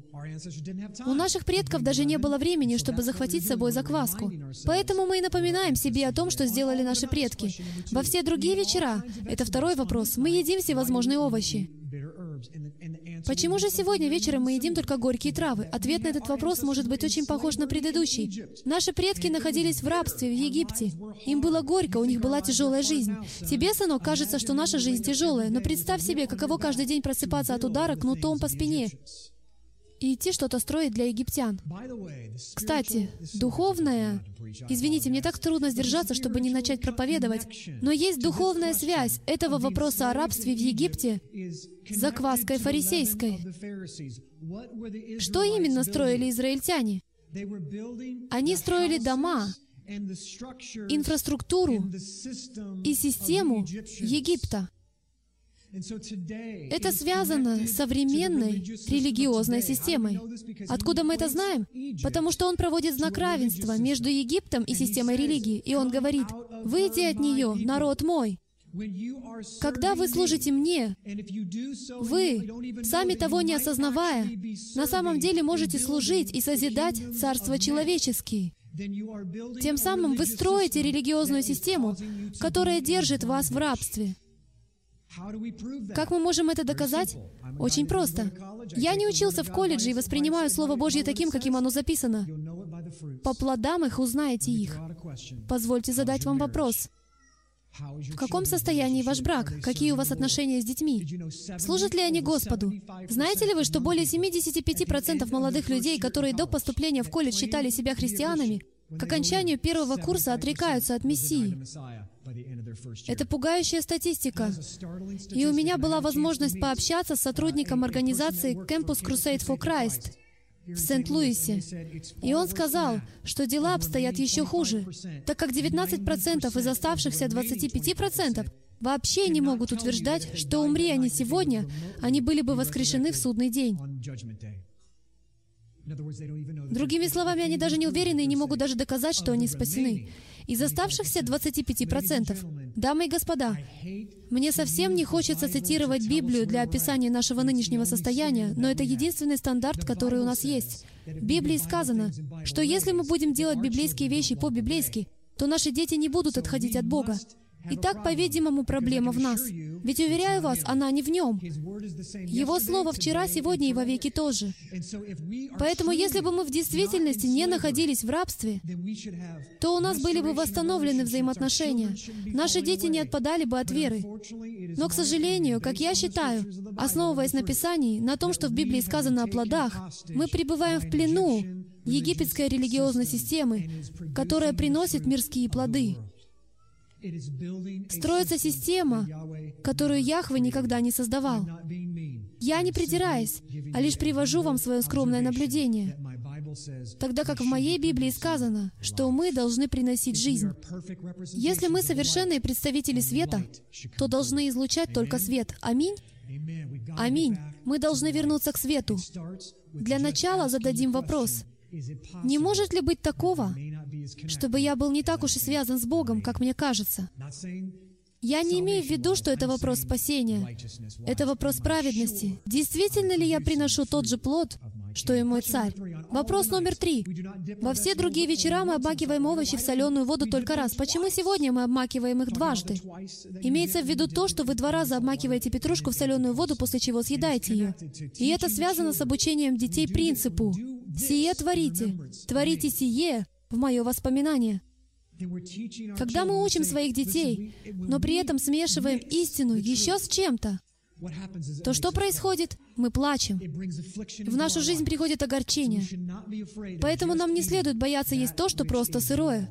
У наших предков даже не было времени, чтобы захватить с собой закваску. Поэтому мы и напоминаем себе о том, что сделали наши предки. Во все другие вечера, это второй вопрос, мы едим всевозможные овощи. Почему же сегодня вечером мы едим только горькие травы? Ответ на этот вопрос может быть очень похож на предыдущий. Наши предки находились в рабстве в Египте. Им было горько, у них была тяжелая жизнь. Тебе, сынок, кажется, что наша жизнь тяжелая, но представь себе, каково каждый день просыпаться от удара кнутом по спине и идти что-то строить для египтян. Кстати, духовная... Извините, мне так трудно сдержаться, чтобы не начать проповедовать, но есть духовная связь этого вопроса о рабстве в Египте с закваской фарисейской. Что именно строили израильтяне? Они строили дома, инфраструктуру и систему Египта. Это связано с современной религиозной системой. Откуда мы это знаем? Потому что он проводит знак равенства между Египтом и системой религии. И он говорит, «Выйди от нее, народ мой». Когда вы служите мне, вы, сами того не осознавая, на самом деле можете служить и созидать Царство человеческие. Тем самым вы строите религиозную систему, которая держит вас в рабстве. Как мы можем это доказать? Очень просто. Я не учился в колледже и воспринимаю Слово Божье таким, каким оно записано. По плодам их узнаете их. Позвольте задать вам вопрос. В каком состоянии ваш брак? Какие у вас отношения с детьми? Служат ли они Господу? Знаете ли вы, что более 75% молодых людей, которые до поступления в колледж считали себя христианами, к окончанию первого курса отрекаются от Мессии? Это пугающая статистика. И у меня была возможность пообщаться с сотрудником организации Campus Crusade for Christ в Сент-Луисе. И он сказал, что дела обстоят еще хуже, так как 19% из оставшихся 25% вообще не могут утверждать, что умри они сегодня, они были бы воскрешены в судный день. Другими словами, они даже не уверены и не могут даже доказать, что они спасены. Из оставшихся 25%, дамы и господа, мне совсем не хочется цитировать Библию для описания нашего нынешнего состояния, но это единственный стандарт, который у нас есть. В Библии сказано, что если мы будем делать библейские вещи по-библейски, то наши дети не будут отходить от Бога. Итак, по-видимому, проблема в нас. Ведь, уверяю вас, она не в нем. Его слово вчера, сегодня и вовеки тоже. Поэтому, если бы мы в действительности не находились в рабстве, то у нас были бы восстановлены взаимоотношения. Наши дети не отпадали бы от веры. Но, к сожалению, как я считаю, основываясь на Писании, на том, что в Библии сказано о плодах, мы пребываем в плену египетской религиозной системы, которая приносит мирские плоды. Строится система, которую Яхве никогда не создавал. Я не придираюсь, а лишь привожу вам свое скромное наблюдение. Тогда как в моей Библии сказано, что мы должны приносить жизнь. Если мы совершенные представители света, то должны излучать только свет. Аминь? Аминь. Мы должны вернуться к свету. Для начала зададим вопрос. Не может ли быть такого, чтобы я был не так уж и связан с Богом, как мне кажется. Я не имею в виду, что это вопрос спасения. Это вопрос праведности. Действительно ли я приношу тот же плод, что и мой царь? Вопрос номер три. Во все другие вечера мы обмакиваем овощи в соленую воду только раз. Почему сегодня мы обмакиваем их дважды? Имеется в виду то, что вы два раза обмакиваете петрушку в соленую воду, после чего съедаете ее. И это связано с обучением детей принципу. «Сие творите, творите сие, в мое воспоминание. Когда мы учим своих детей, но при этом смешиваем истину еще с чем-то, то что происходит? Мы плачем. В нашу жизнь приходит огорчение. Поэтому нам не следует бояться есть то, что просто сырое.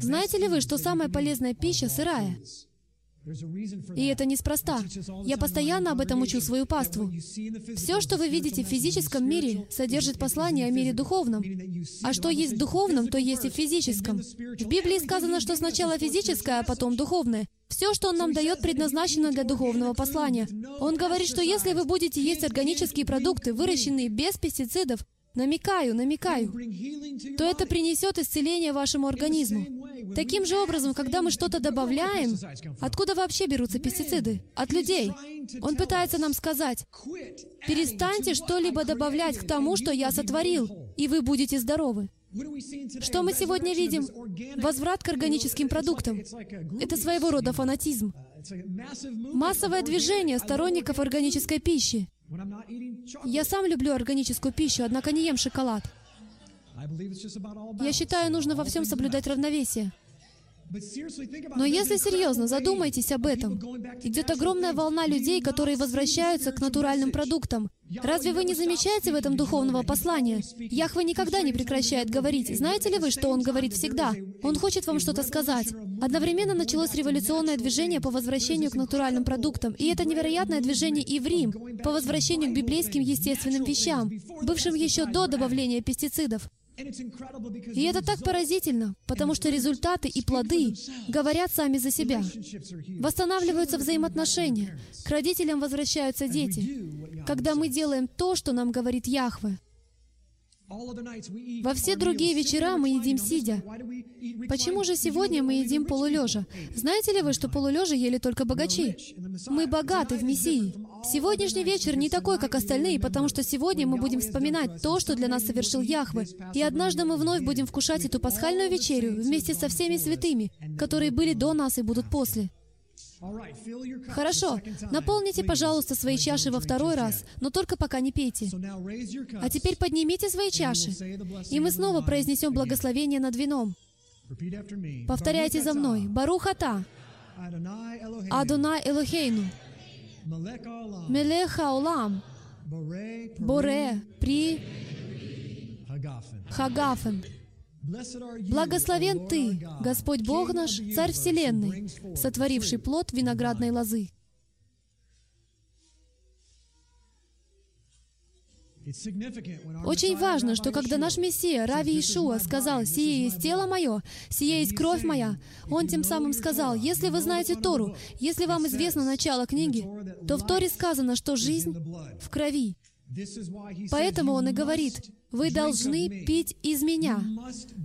Знаете ли вы, что самая полезная пища сырая? И это неспроста. Я постоянно об этом учу свою паству. Все, что вы видите в физическом мире, содержит послание о мире духовном. А что есть в духовном, то есть и в физическом. В Библии сказано, что сначала физическое, а потом духовное. Все, что Он нам дает, предназначено для духовного послания. Он говорит, что если вы будете есть органические продукты, выращенные без пестицидов, намекаю, намекаю, то это принесет исцеление вашему организму. Таким же образом, когда мы что-то добавляем, откуда вообще берутся пестициды? От людей. Он пытается нам сказать, перестаньте что-либо добавлять к тому, что я сотворил, и вы будете здоровы. Что мы сегодня видим? Возврат к органическим продуктам. Это своего рода фанатизм. Массовое движение сторонников органической пищи. Я сам люблю органическую пищу, однако не ем шоколад. Я считаю, нужно во всем соблюдать равновесие. Но если серьезно, задумайтесь об этом. Идет огромная волна людей, которые возвращаются к натуральным продуктам. Разве вы не замечаете в этом духовного послания? Яхве никогда не прекращает говорить. Знаете ли вы, что Он говорит всегда? Он хочет вам что-то сказать. Одновременно началось революционное движение по возвращению к натуральным продуктам, и это невероятное движение и в Рим, по возвращению к библейским естественным вещам, бывшим еще до добавления пестицидов. И это так поразительно, потому что результаты и плоды говорят сами за себя. Восстанавливаются взаимоотношения. К родителям возвращаются дети. Когда мы делаем то, что нам говорит Яхве. Во все другие вечера мы едим сидя. Почему же сегодня мы едим полулежа? Знаете ли вы, что полулежа ели только богачи? Мы богаты в Мессии. Сегодняшний вечер не такой, как остальные, потому что сегодня мы будем вспоминать то, что для нас совершил Яхве. И однажды мы вновь будем вкушать эту пасхальную вечерю вместе со всеми святыми, которые были до нас и будут после. Хорошо, наполните, пожалуйста, свои чаши во второй раз, но только пока не пейте. А теперь поднимите свои чаши, и мы снова произнесем благословение над вином. Повторяйте за мной. Барухата. Адонай Элохейну. Мелеха Олам. Боре. При. Хагафен. Благословен Ты, Господь Бог наш, Царь Вселенной, сотворивший плод виноградной лозы. Очень важно, что когда наш Мессия, Рави Ишуа, сказал, «Сие есть тело мое, сие есть кровь моя», Он тем самым сказал, «Если вы знаете Тору, если вам известно начало книги, то в Торе сказано, что жизнь в крови». Поэтому Он и говорит, «Вы должны пить из Меня.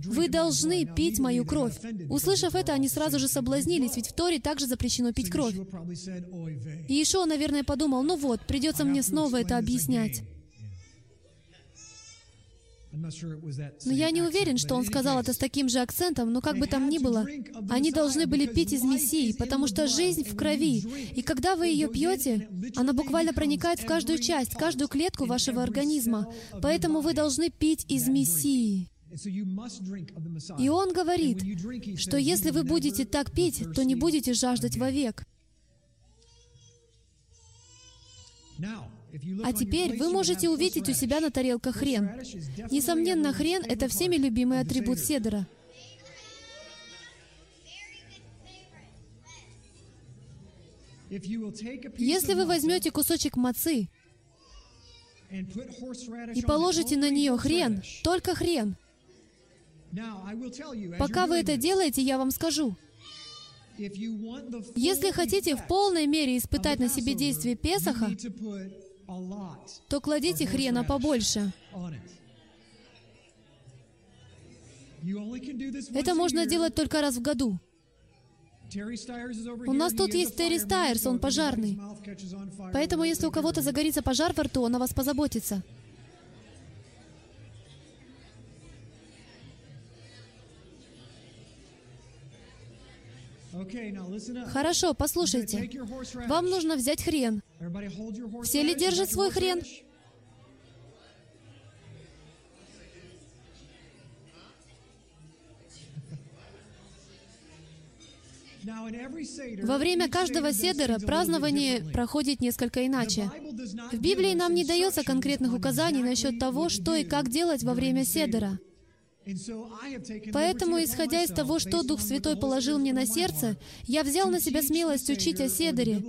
Вы должны пить Мою кровь». Услышав это, они сразу же соблазнились, ведь в Торе также запрещено пить кровь. И Ишуа, наверное, подумал, «Ну вот, придется мне снова это объяснять». Но я не уверен, что он сказал это с таким же акцентом, но как бы там ни было, они должны были пить из Мессии, потому что жизнь в крови. И когда вы ее пьете, она буквально проникает в каждую часть, каждую клетку вашего организма. Поэтому вы должны пить из Мессии. И он говорит, что если вы будете так пить, то не будете жаждать вовек. А теперь вы можете увидеть у себя на тарелках хрен. Несомненно, хрен — это всеми любимый атрибут седера. Если вы возьмете кусочек мацы и положите на нее хрен, только хрен, пока вы это делаете, я вам скажу, если хотите в полной мере испытать на себе действие Песаха, то кладите хрена побольше. Это можно делать только раз в году. У нас тут есть Терри Стайерс, он пожарный. Поэтому, если у кого-то загорится пожар во рту, он о вас позаботится. Хорошо, послушайте. Вам нужно взять хрен. Все ли держат свой хрен? Во время каждого седера празднование проходит несколько иначе. В Библии нам не дается конкретных указаний насчет того, что и как делать во время седера. Поэтому, исходя из того, что Дух Святой положил мне на сердце, я взял на себя смелость учить о Седере,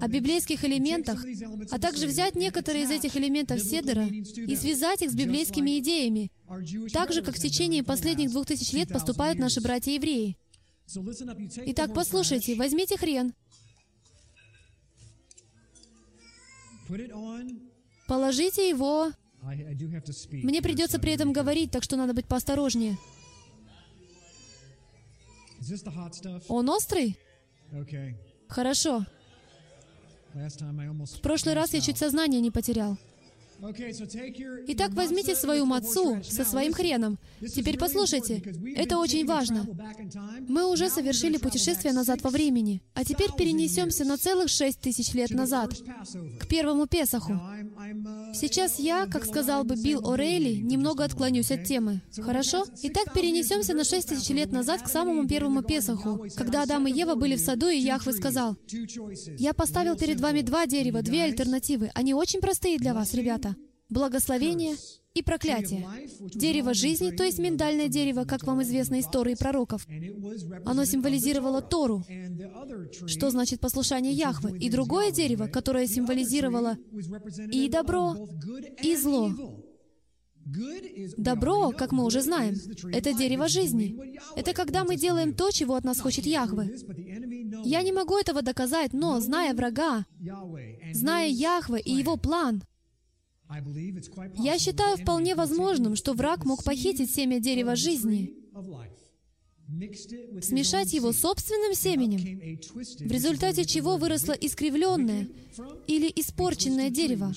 о библейских элементах, а также взять некоторые из этих элементов Седера и связать их с библейскими идеями, так же, как в течение последних двух тысяч лет поступают наши братья-евреи. Итак, послушайте, возьмите хрен, положите его мне придется при этом говорить, так что надо быть поосторожнее. Он острый? Хорошо. В прошлый раз я чуть сознание не потерял. Итак, возьмите свою мацу со своим хреном. Теперь послушайте, это очень важно. Мы уже совершили путешествие назад во времени, а теперь перенесемся на целых шесть тысяч лет назад, к первому Песаху. Сейчас я, как сказал бы Билл О'Рейли, немного отклонюсь от темы. Хорошо? Итак, перенесемся на шесть тысяч лет назад к самому первому Песаху, когда Адам и Ева были в саду, и Яхве сказал, «Я поставил перед вами два дерева, две альтернативы. Они очень простые для вас, ребята благословение и проклятие. Дерево жизни, то есть миндальное дерево, как вам известно из Торы и пророков. Оно символизировало Тору, что значит послушание Яхвы, и другое дерево, которое символизировало и добро, и зло. Добро, как мы уже знаем, это дерево жизни. Это когда мы делаем то, чего от нас хочет Яхве. Я не могу этого доказать, но, зная врага, зная Яхве и его план, я считаю вполне возможным, что враг мог похитить семя дерева жизни, смешать его собственным семенем, в результате чего выросло искривленное или испорченное дерево,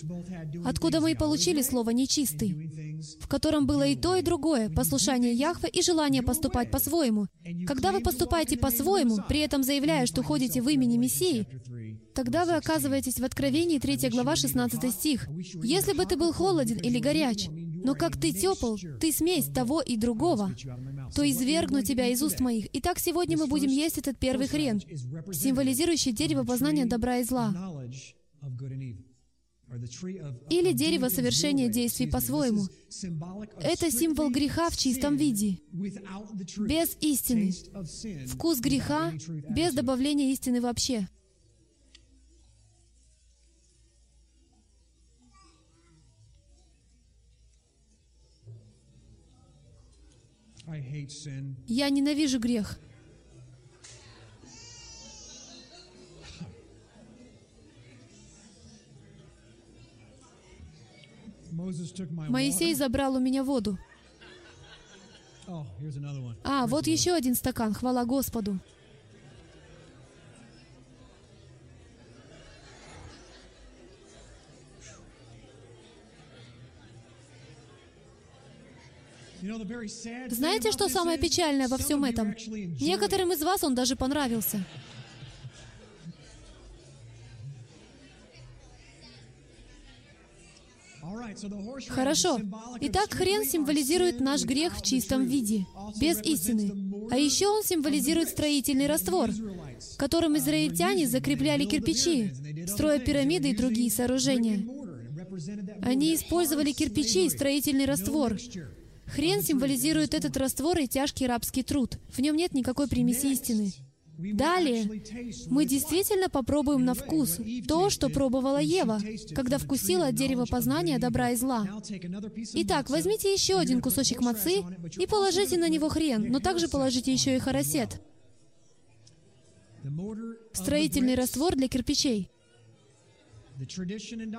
откуда мы и получили слово «нечистый», в котором было и то, и другое, послушание Яхве и желание поступать по-своему. Когда вы поступаете по-своему, при этом заявляя, что ходите в имени Мессии, тогда вы оказываетесь в Откровении 3 глава 16 стих. «Если бы ты был холоден или горяч, но как ты тепл, ты смесь того и другого, то извергну тебя из уст моих. Итак, сегодня мы будем есть этот первый хрен, символизирующий дерево познания добра и зла. Или дерево совершения действий по-своему. Это символ греха в чистом виде, без истины. Вкус греха, без добавления истины вообще. Я ненавижу грех. Моисей забрал у меня воду. Oh, а, вот еще один стакан, хвала Господу. Знаете, что самое печальное во всем этом? Некоторым из вас он даже понравился. Хорошо. Итак, хрен символизирует наш грех в чистом виде, без истины. А еще он символизирует строительный раствор, которым израильтяне закрепляли кирпичи, строя пирамиды и другие сооружения. Они использовали кирпичи и строительный раствор, Хрен символизирует этот раствор и тяжкий рабский труд. В нем нет никакой примеси истины. Далее мы действительно попробуем на вкус то, что пробовала Ева, когда вкусила от дерева познания добра и зла. Итак, возьмите еще один кусочек мацы и положите на него хрен, но также положите еще и харасет. Строительный раствор для кирпичей.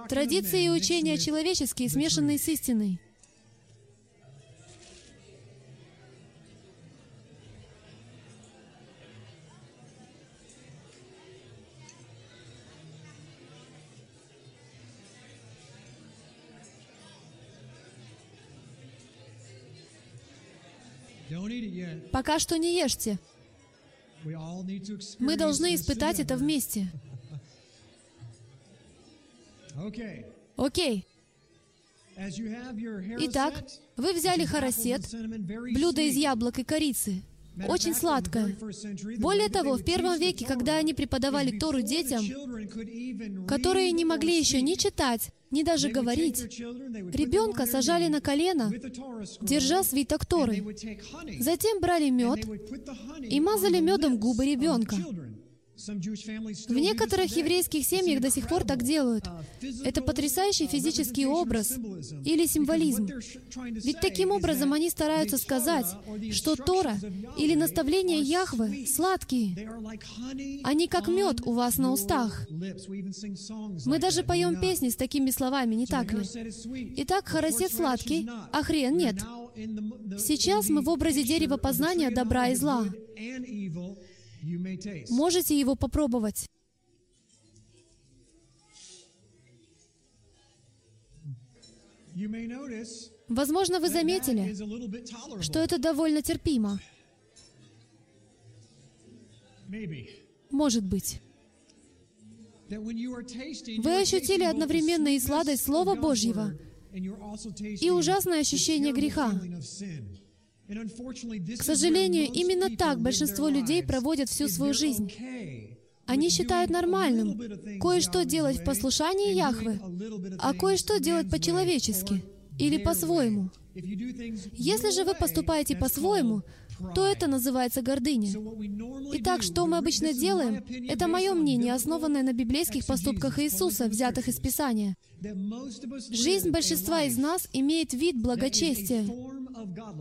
Традиции и учения человеческие, смешанные с истиной. Пока что не ешьте. Мы должны испытать это вместе. (laughs) Окей. Итак, вы взяли харасет, блюдо из яблок и корицы, очень сладкое. Более того, в первом веке, когда они преподавали Тору детям, которые не могли еще ни читать, ни даже говорить, ребенка сажали на колено, держа свиток Торы. Затем брали мед и мазали медом губы ребенка. В некоторых еврейских семьях до сих пор так делают. Это потрясающий физический образ или символизм. Ведь таким образом они стараются сказать, что Тора или наставления Яхвы сладкие. Они как мед у вас на устах. Мы даже поем песни с такими словами, не так ли? Итак, харасет сладкий, а хрен нет. Сейчас мы в образе дерева познания добра и зла. Можете его попробовать. Возможно, вы заметили, что это довольно терпимо. Может быть. Вы ощутили одновременно и сладость Слова Божьего, и ужасное ощущение греха. К сожалению, именно так большинство людей проводят всю свою жизнь. Они считают нормальным кое-что делать в послушании Яхвы, а кое-что делать по-человечески или по-своему. Если же вы поступаете по-своему, то это называется гордыня. Итак, что мы обычно делаем? Это мое мнение, основанное на библейских поступках Иисуса, взятых из Писания. Жизнь большинства из нас имеет вид благочестия,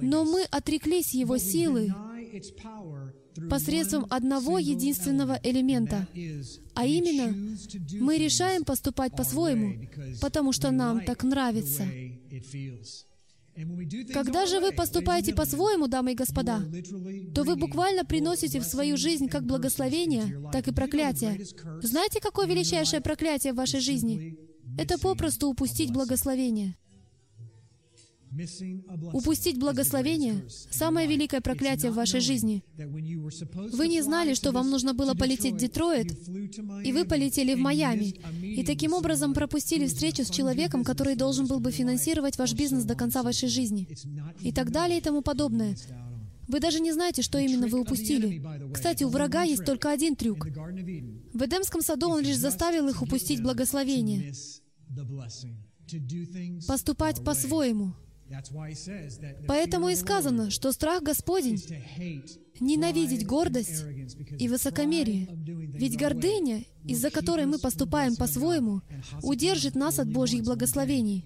но мы отреклись Его силы посредством одного единственного элемента, а именно мы решаем поступать по-своему, потому что нам так нравится. Когда же вы поступаете по-своему, дамы и господа, то вы буквально приносите в свою жизнь как благословение, так и проклятие. Знаете, какое величайшее проклятие в вашей жизни? Это попросту упустить благословение. Упустить благословение — самое великое проклятие в вашей жизни. Вы не знали, что вам нужно было полететь в Детройт, и вы полетели в Майами, и таким образом пропустили встречу с человеком, который должен был бы финансировать ваш бизнес до конца вашей жизни, и так далее и тому подобное. Вы даже не знаете, что именно вы упустили. Кстати, у врага есть только один трюк. В Эдемском саду он лишь заставил их упустить благословение. Поступать по-своему — Поэтому и сказано, что страх Господень — ненавидеть гордость и высокомерие. Ведь гордыня из-за которой мы поступаем по-своему, удержит нас от Божьих благословений.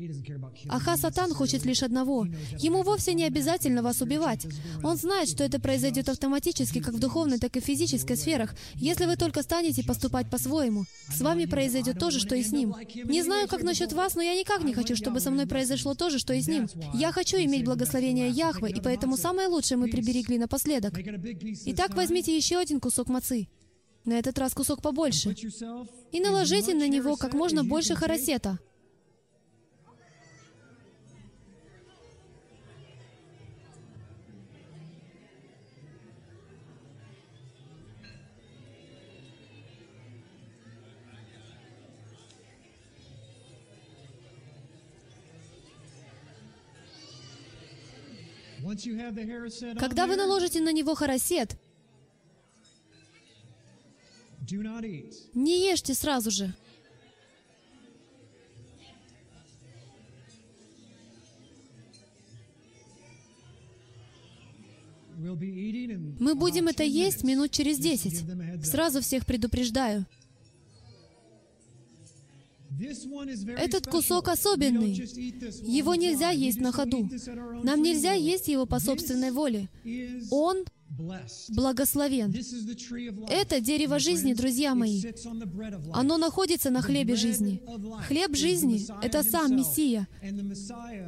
Аха Сатан хочет лишь одного. Ему вовсе не обязательно вас убивать. Он знает, что это произойдет автоматически, как в духовной, так и в физической сферах, если вы только станете поступать по-своему. С вами произойдет то же, что и с ним. Не знаю, как насчет вас, но я никак не хочу, чтобы со мной произошло то же, что и с ним. Я хочу иметь благословение Яхвы, и поэтому самое лучшее мы приберегли напоследок. Итак, возьмите еще один кусок мацы на этот раз кусок побольше, и наложите на него как можно больше харасета. Когда вы наложите на него харасет, не ешьте сразу же. Мы будем это есть минут через десять. Сразу всех предупреждаю. Этот кусок особенный. Его нельзя есть на ходу. Нам нельзя есть его по собственной воле. Он благословен. Это дерево жизни, друзья мои. Оно находится на хлебе жизни. Хлеб жизни — это сам Мессия.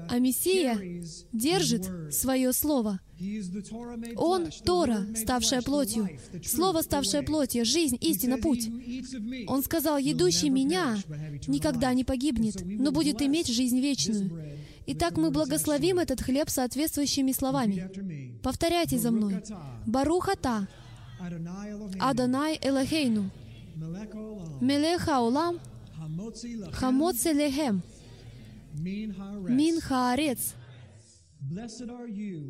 А Мессия держит свое слово. Он — Тора, ставшая плотью. Слово, ставшее плотью, жизнь, истина, путь. Он сказал, «Едущий Меня никогда не погибнет, но будет иметь жизнь вечную». Итак, мы благословим этот хлеб соответствующими словами. Повторяйте за мной. Барухата, Адонай Элохейну, Мелеха Олам, Хамоци Лехем, Мин Хаарец.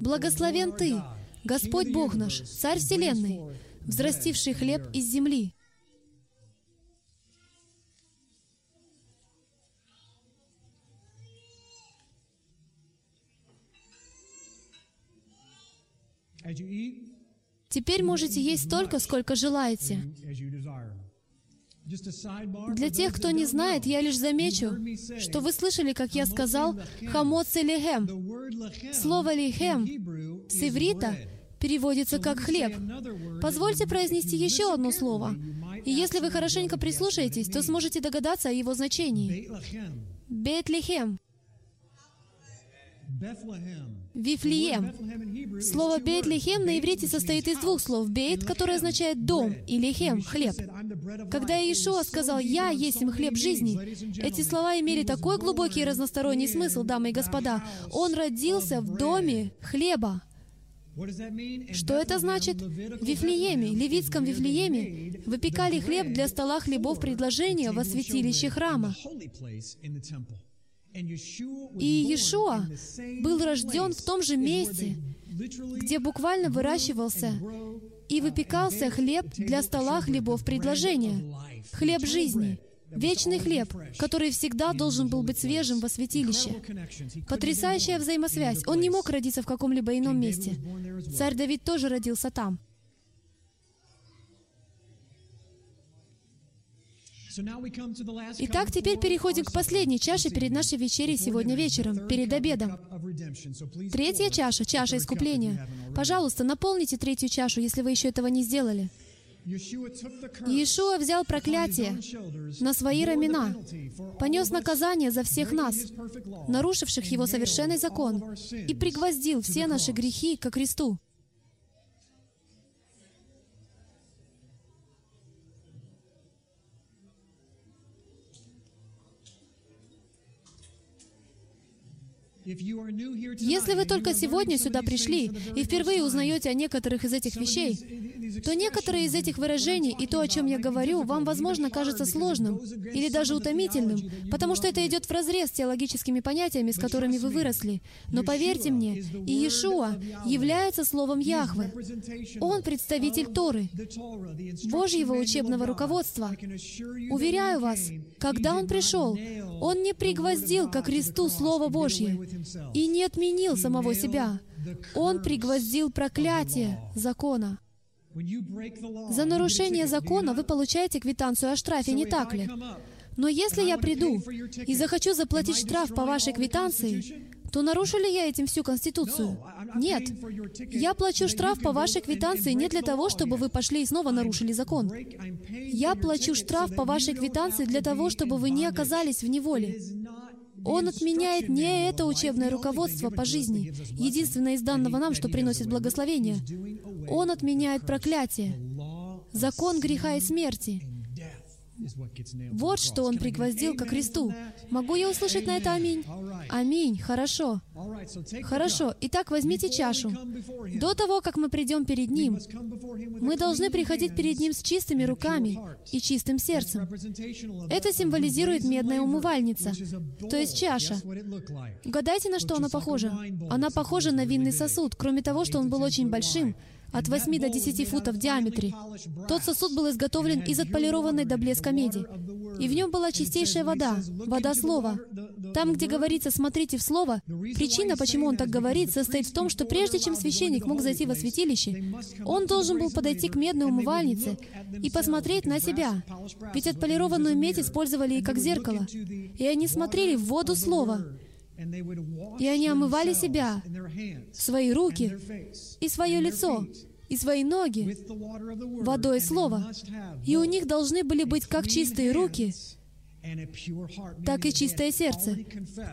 Благословен Ты, Господь Бог наш, Царь Вселенной, взрастивший хлеб из земли. Теперь можете есть столько, сколько желаете. Для тех, кто не знает, я лишь замечу, что вы слышали, как я сказал «хамоц лехем». Слово «лехем» с иврита переводится как «хлеб». Позвольте произнести еще одно слово. И если вы хорошенько прислушаетесь, то сможете догадаться о его значении. Бет-лехем. Вифлеем. Слово Бейт-Лехем на иврите состоит из двух слов. Бейт, которое означает дом, и Лехем — хлеб. Когда Иешуа сказал «Я есть им хлеб жизни», эти слова имели такой глубокий и разносторонний смысл, дамы и господа. Он родился в доме хлеба. Что это значит? В Вифлееме, левитском Вифлееме, выпекали хлеб для стола хлебов предложения во святилище храма. И Иешуа был рожден в том же месте, где буквально выращивался и выпекался хлеб для стола хлебов предложения, хлеб жизни, вечный хлеб, который всегда должен был быть свежим во святилище. Потрясающая взаимосвязь. Он не мог родиться в каком-либо ином месте. Царь Давид тоже родился там. Итак, теперь переходим к последней чаше перед нашей вечерей сегодня вечером, перед обедом. Третья чаша, чаша искупления. Пожалуйста, наполните третью чашу, если вы еще этого не сделали. Иешуа взял проклятие на свои рамена, понес наказание за всех нас, нарушивших Его совершенный закон, и пригвоздил все наши грехи ко кресту. Если вы только сегодня сюда пришли и впервые узнаете о некоторых из этих вещей, то некоторые из этих выражений и то, о чем я говорю, вам, возможно, кажется сложным или даже утомительным, потому что это идет вразрез с теологическими понятиями, с которыми вы выросли. Но поверьте мне, Иешуа является словом Яхве. Он представитель Торы, Божьего учебного руководства. Уверяю вас, когда Он пришел, Он не пригвоздил ко кресту Слово Божье и не отменил самого себя. Он пригвоздил проклятие закона. За нарушение закона вы получаете квитанцию о штрафе, не так ли? Но если я приду и захочу заплатить штраф по вашей квитанции, то нарушу ли я этим всю Конституцию? Нет. Я плачу штраф по вашей квитанции не для того, чтобы вы пошли и снова нарушили закон. Я плачу штраф по вашей квитанции для того, чтобы вы не оказались в неволе. Он отменяет не это учебное руководство по жизни, единственное из данного нам, что приносит благословение. Он отменяет проклятие, закон греха и смерти, вот что Он пригвоздил ко кресту. Могу я услышать на это аминь? Аминь. Хорошо. Хорошо. Итак, возьмите чашу. До того, как мы придем перед Ним, мы должны приходить перед Ним с чистыми руками и чистым сердцем. Это символизирует медная умывальница, то есть чаша. Угадайте, на что она похожа? Она похожа на винный сосуд, кроме того, что он был очень большим, от 8 до 10 футов в диаметре. Тот сосуд был изготовлен из отполированной до блеска меди. И в нем была чистейшая вода, вода слова. Там, где говорится «смотрите в слово», причина, почему он так говорит, состоит в том, что прежде чем священник мог зайти во святилище, он должен был подойти к медной умывальнице и посмотреть на себя. Ведь отполированную медь использовали и как зеркало. И они смотрели в воду слова. И они омывали себя, свои руки и свое лицо, и свои ноги водой слова. И у них должны были быть как чистые руки, так и чистое сердце.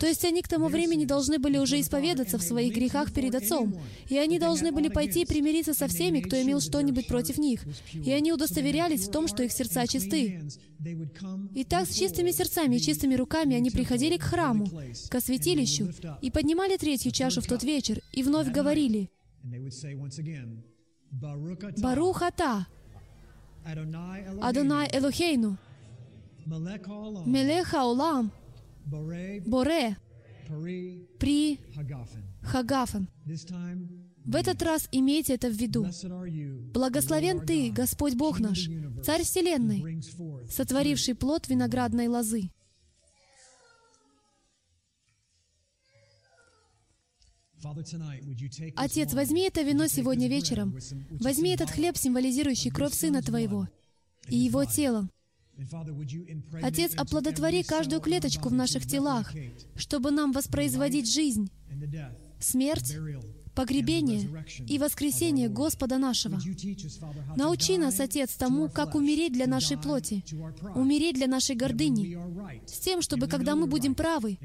То есть они к тому времени должны были уже исповедаться в своих грехах перед Отцом, и они должны были пойти и примириться со всеми, кто имел что-нибудь против них, и они удостоверялись в том, что их сердца чисты. И так с чистыми сердцами и чистыми руками они приходили к храму, к святилищу, и поднимали третью чашу в тот вечер, и вновь говорили, «Барухата, Адонай Элохейну, Мелех Хаулам, Боре, При Хагафен. В этот раз имейте это в виду. Благословен Ты, Господь Бог наш, Царь Вселенной, сотворивший плод виноградной лозы. Отец, возьми это вино сегодня вечером. Возьми этот хлеб, символизирующий кровь Сына Твоего, и Его тело, Отец, оплодотвори каждую клеточку в наших телах, чтобы нам воспроизводить жизнь, смерть, погребение и воскресение Господа нашего. Научи нас, Отец, тому, как умереть для нашей плоти, умереть для нашей гордыни, с тем, чтобы, когда мы будем правы,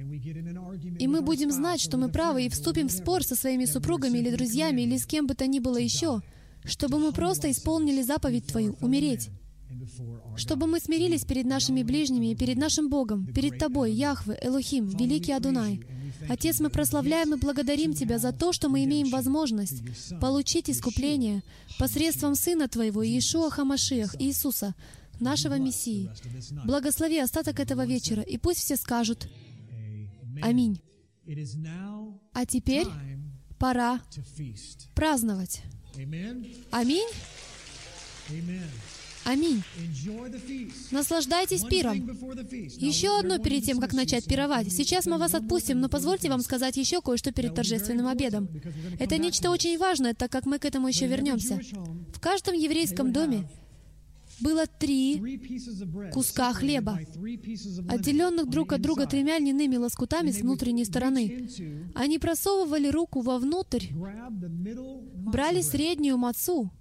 и мы будем знать, что мы правы, и вступим в спор со своими супругами или друзьями, или с кем бы то ни было еще, чтобы мы просто исполнили заповедь Твою — умереть, чтобы мы смирились перед нашими ближними и перед нашим Богом, перед Тобой, Яхве, Элохим, Великий Адунай, Отец, мы прославляем и благодарим Тебя за то, что мы имеем возможность получить искупление посредством Сына Твоего, Иешуа Хамашиах, Иисуса, нашего Мессии. Благослови остаток этого вечера, и пусть все скажут Аминь. А теперь пора праздновать. Аминь. Аминь. Наслаждайтесь пиром. Еще одно перед тем, как начать пировать. Сейчас мы вас отпустим, но позвольте вам сказать еще кое-что перед торжественным обедом. Это нечто очень важное, так как мы к этому еще вернемся. В каждом еврейском доме было три куска хлеба, отделенных друг от друга тремя льняными лоскутами с внутренней стороны. Они просовывали руку вовнутрь, брали среднюю мацу,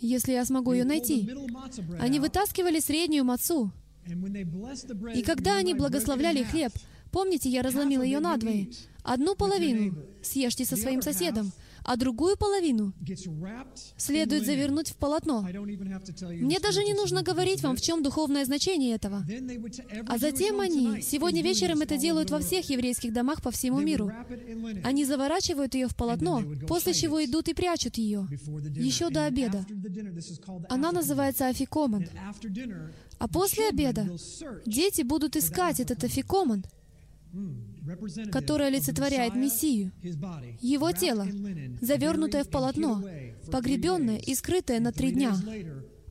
если я смогу ее найти. Они вытаскивали среднюю мацу. И когда они благословляли хлеб, помните, я разломила ее надвое. Одну половину съешьте со своим соседом, а другую половину следует завернуть в полотно. Мне даже не нужно говорить вам, в чем духовное значение этого. А затем они, сегодня вечером это делают во всех еврейских домах по всему миру. Они заворачивают ее в полотно, после чего идут и прячут ее, еще до обеда. Она называется афикоман. А после обеда дети будут искать этот афикоман, которое олицетворяет Мессию, Его тело, завернутое в полотно, погребенное и скрытое на три дня.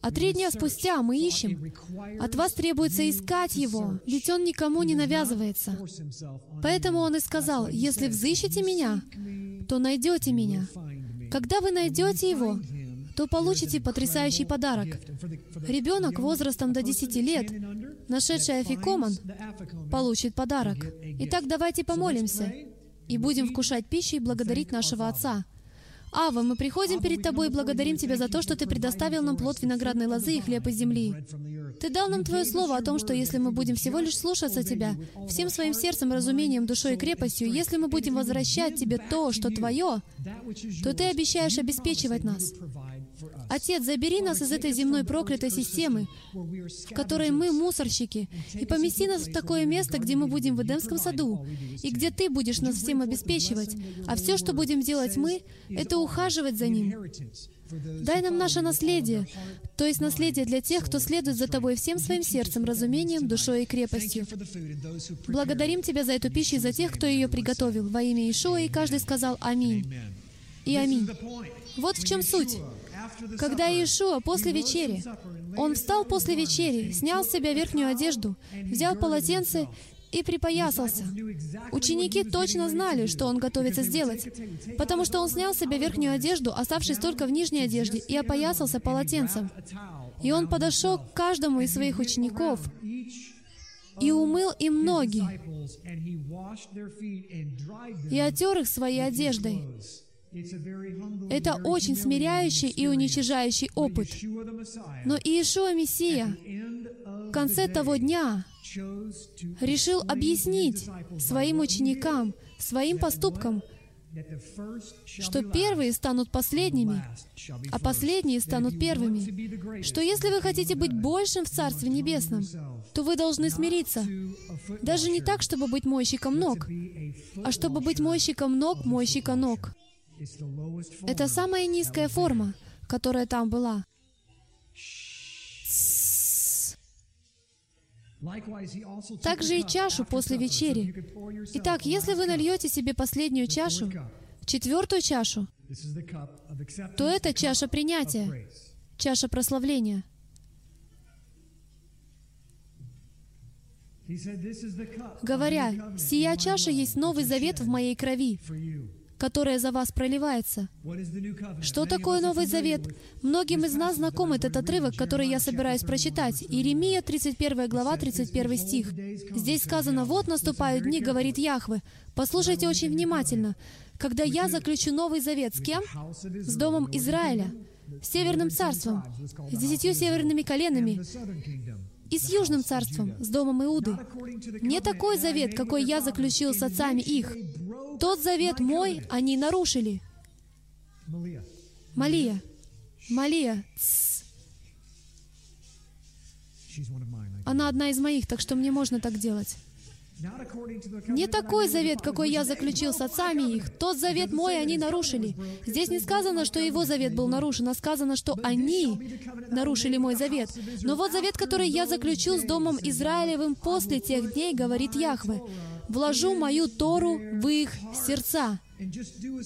А три дня спустя мы ищем. От вас требуется искать Его, ведь Он никому не навязывается. Поэтому Он и сказал, «Если взыщете Меня, то найдете Меня». Когда вы найдете Его, то получите потрясающий подарок. Ребенок возрастом до 10 лет, нашедший афикоман, получит подарок. Итак, давайте помолимся и будем вкушать пищу и благодарить нашего Отца. Ава, мы приходим перед Тобой и благодарим Тебя за то, что Ты предоставил нам плод виноградной лозы и хлеб из земли. Ты дал нам Твое Слово о том, что если мы будем всего лишь слушаться Тебя, всем своим сердцем, разумением, душой и крепостью, если мы будем возвращать Тебе то, что Твое, то Ты обещаешь обеспечивать нас. Отец, забери нас из этой земной проклятой системы, в которой мы мусорщики, и помести нас в такое место, где мы будем в Эдемском саду, и где Ты будешь нас всем обеспечивать, а все, что будем делать мы, это ухаживать за Ним. Дай нам наше наследие, то есть наследие для тех, кто следует за Тобой всем своим сердцем, разумением, душой и крепостью. Благодарим Тебя за эту пищу и за тех, кто ее приготовил. Во имя Ишуа, и каждый сказал «Аминь» и «Аминь». Вот в чем суть. Когда Иешуа после вечери, он встал после вечери, снял с себя верхнюю одежду, взял полотенце и припоясался. Ученики точно знали, что он готовится сделать, потому что он снял с себя верхнюю одежду, оставшись только в нижней одежде, и опоясался полотенцем. И он подошел к каждому из своих учеников и умыл им ноги, и отер их своей одеждой. Это очень смиряющий и уничижающий опыт. Но Иешуа Мессия в конце того дня решил объяснить своим ученикам, своим поступкам, что первые станут последними, а последние станут первыми. Что если вы хотите быть большим в Царстве Небесном, то вы должны смириться. Даже не так, чтобы быть мойщиком ног, а чтобы быть мойщиком ног, мойщика ног. Это самая низкая форма, которая там была. Также и чашу после вечери. Итак, если вы нальете себе последнюю чашу, четвертую чашу, то это чаша принятия, чаша прославления. Говоря, «Сия чаша есть новый завет в моей крови», которое за вас проливается. Что такое Новый Завет? Многим из нас знаком этот отрывок, который я собираюсь прочитать. Иеремия, 31 глава, 31 стих. Здесь сказано, «Вот наступают дни, говорит Яхве». Послушайте очень внимательно. «Когда я заключу Новый Завет с кем? С Домом Израиля, с Северным Царством, с десятью северными коленами, и с Южным царством, с домом Иуды. Не такой завет, какой я заключил с отцами их. Тот завет мой они нарушили. Малия. Малия. Она одна из моих, так что мне можно так делать. Не такой завет, какой я заключил с отцами их. Тот завет мой они нарушили. Здесь не сказано, что его завет был нарушен, а сказано, что они нарушили мой завет. Но вот завет, который я заключил с Домом Израилевым после тех дней, говорит Яхве, «Вложу мою Тору в их сердца».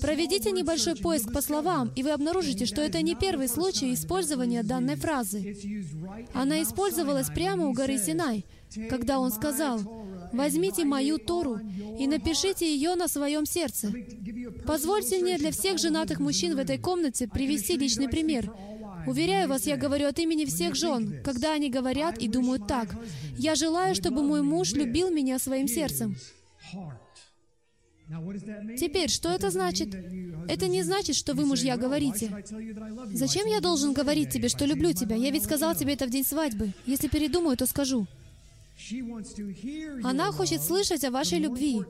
Проведите небольшой поиск по словам, и вы обнаружите, что это не первый случай использования данной фразы. Она использовалась прямо у горы Синай, когда он сказал, Возьмите мою Тору и напишите ее на своем сердце. Позвольте мне для всех женатых мужчин в этой комнате привести личный пример. Уверяю вас, я говорю от имени всех жен, когда они говорят и думают так. «Я желаю, чтобы мой муж любил меня своим сердцем». Теперь, что это значит? Это не значит, что вы, мужья, говорите. Зачем я должен говорить тебе, что люблю тебя? Я ведь сказал тебе это в день свадьбы. Если передумаю, то скажу. Она хочет слышать о вашей любви.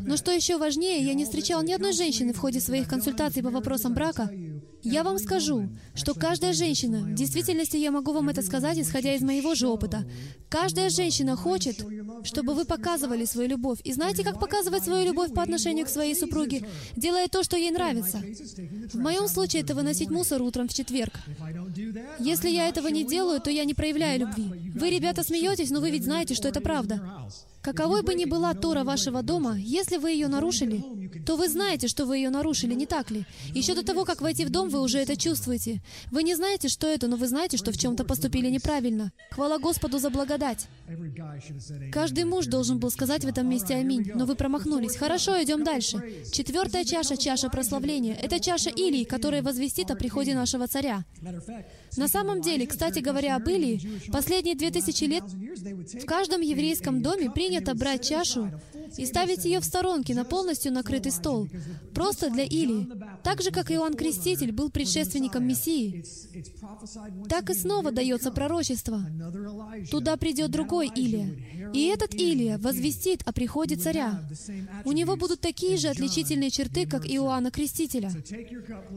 Но что еще важнее, я не встречал ни одной женщины в ходе своих консультаций по вопросам брака, я вам скажу, что каждая женщина, в действительности я могу вам это сказать, исходя из моего же опыта, каждая женщина хочет, чтобы вы показывали свою любовь. И знаете, как показывать свою любовь по отношению к своей супруге? Делая то, что ей нравится. В моем случае это выносить мусор утром в четверг. Если я этого не делаю, то я не проявляю любви. Вы, ребята, смеетесь, но вы ведь знаете, что это правда. Каковой бы ни была Тора вашего дома, если вы ее нарушили, то вы знаете, что вы ее нарушили, не так ли? Еще до того, как войти в дом, вы уже это чувствуете. Вы не знаете, что это, но вы знаете, что в чем-то поступили неправильно. Хвала Господу за благодать. Каждый муж должен был сказать в этом месте «Аминь», но вы промахнулись. Хорошо, идем дальше. Четвертая чаша — чаша прославления. Это чаша Илии, которая возвестит о приходе нашего царя. На самом деле, кстати говоря об Илии, последние две тысячи лет в каждом еврейском доме принято брать чашу и ставить ее в сторонке на полностью накрытый стол, просто для Илии. Так же, как Иоанн Креститель был предшественником Мессии, так и снова дается пророчество. Туда придет другой Илия. И этот Илия возвестит о приходе царя. У него будут такие же отличительные черты, как Иоанна Крестителя.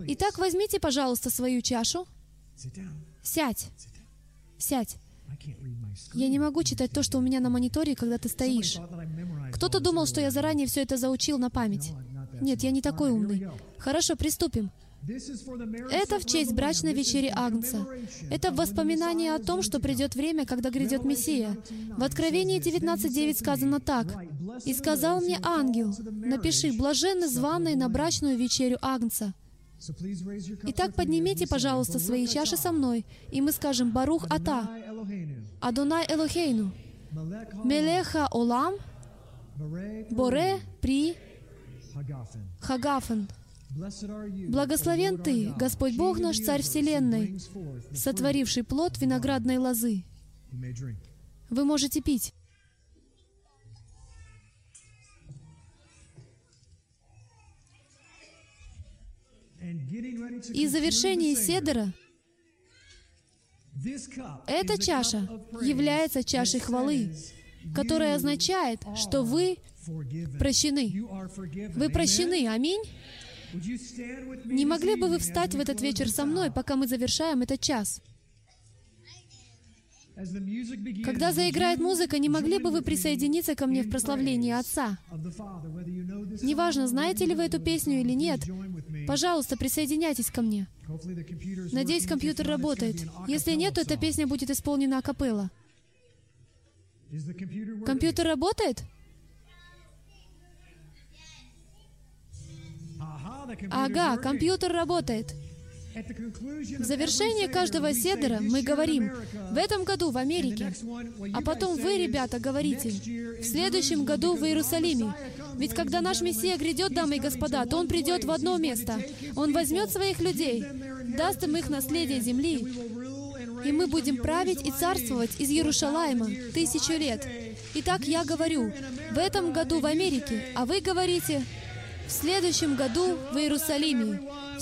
Итак, возьмите, пожалуйста, свою чашу, Сядь. Сядь. Я не могу читать то, что у меня на мониторе, когда ты стоишь. Кто-то думал, что я заранее все это заучил на память. Нет, я не такой умный. Хорошо, приступим. Это в честь брачной вечери Агнца. Это воспоминание о том, что придет время, когда грядет Мессия. В Откровении 19.9 сказано так. «И сказал мне ангел, напиши, блаженны званые на брачную вечерю Агнца». Итак, поднимите, пожалуйста, свои чаши со мной, и мы скажем «Барух Ата», «Адонай Элохейну», «Мелеха Олам», «Боре При Хагафен». Благословен Ты, Господь Бог наш, Царь Вселенной, сотворивший плод виноградной лозы. Вы можете пить. И завершение седера эта чаша является чашей хвалы, которая означает, что вы прощены. Вы прощены. Аминь. Не могли бы вы встать в этот вечер со мной, пока мы завершаем этот час? Когда заиграет музыка, не могли бы вы присоединиться ко мне в прославлении Отца? Неважно, знаете ли вы эту песню или нет, пожалуйста, присоединяйтесь ко мне. Надеюсь, компьютер работает. Если нет, то эта песня будет исполнена акапелла. Компьютер работает? Ага, компьютер работает. В завершении каждого седера мы говорим, в этом году в Америке, а потом вы, ребята, говорите, в следующем году в Иерусалиме. Ведь когда наш Мессия грядет, дамы и господа, то Он придет в одно место. Он возьмет своих людей, даст им их наследие земли, и мы будем править и царствовать из Иерушалайма тысячу лет. Итак, я говорю, в этом году в Америке, а вы говорите, в следующем году в Иерусалиме.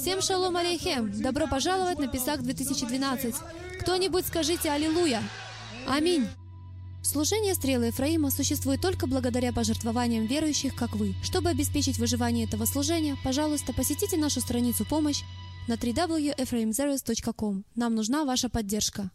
Всем шалом алейхем! Добро пожаловать на Песах 2012! Кто-нибудь скажите Аллилуйя! Аминь! Служение стрелы Ефраима существует только благодаря пожертвованиям верующих, как вы. Чтобы обеспечить выживание этого служения, пожалуйста, посетите нашу страницу «Помощь» на www.ephraimzeros.com. Нам нужна ваша поддержка.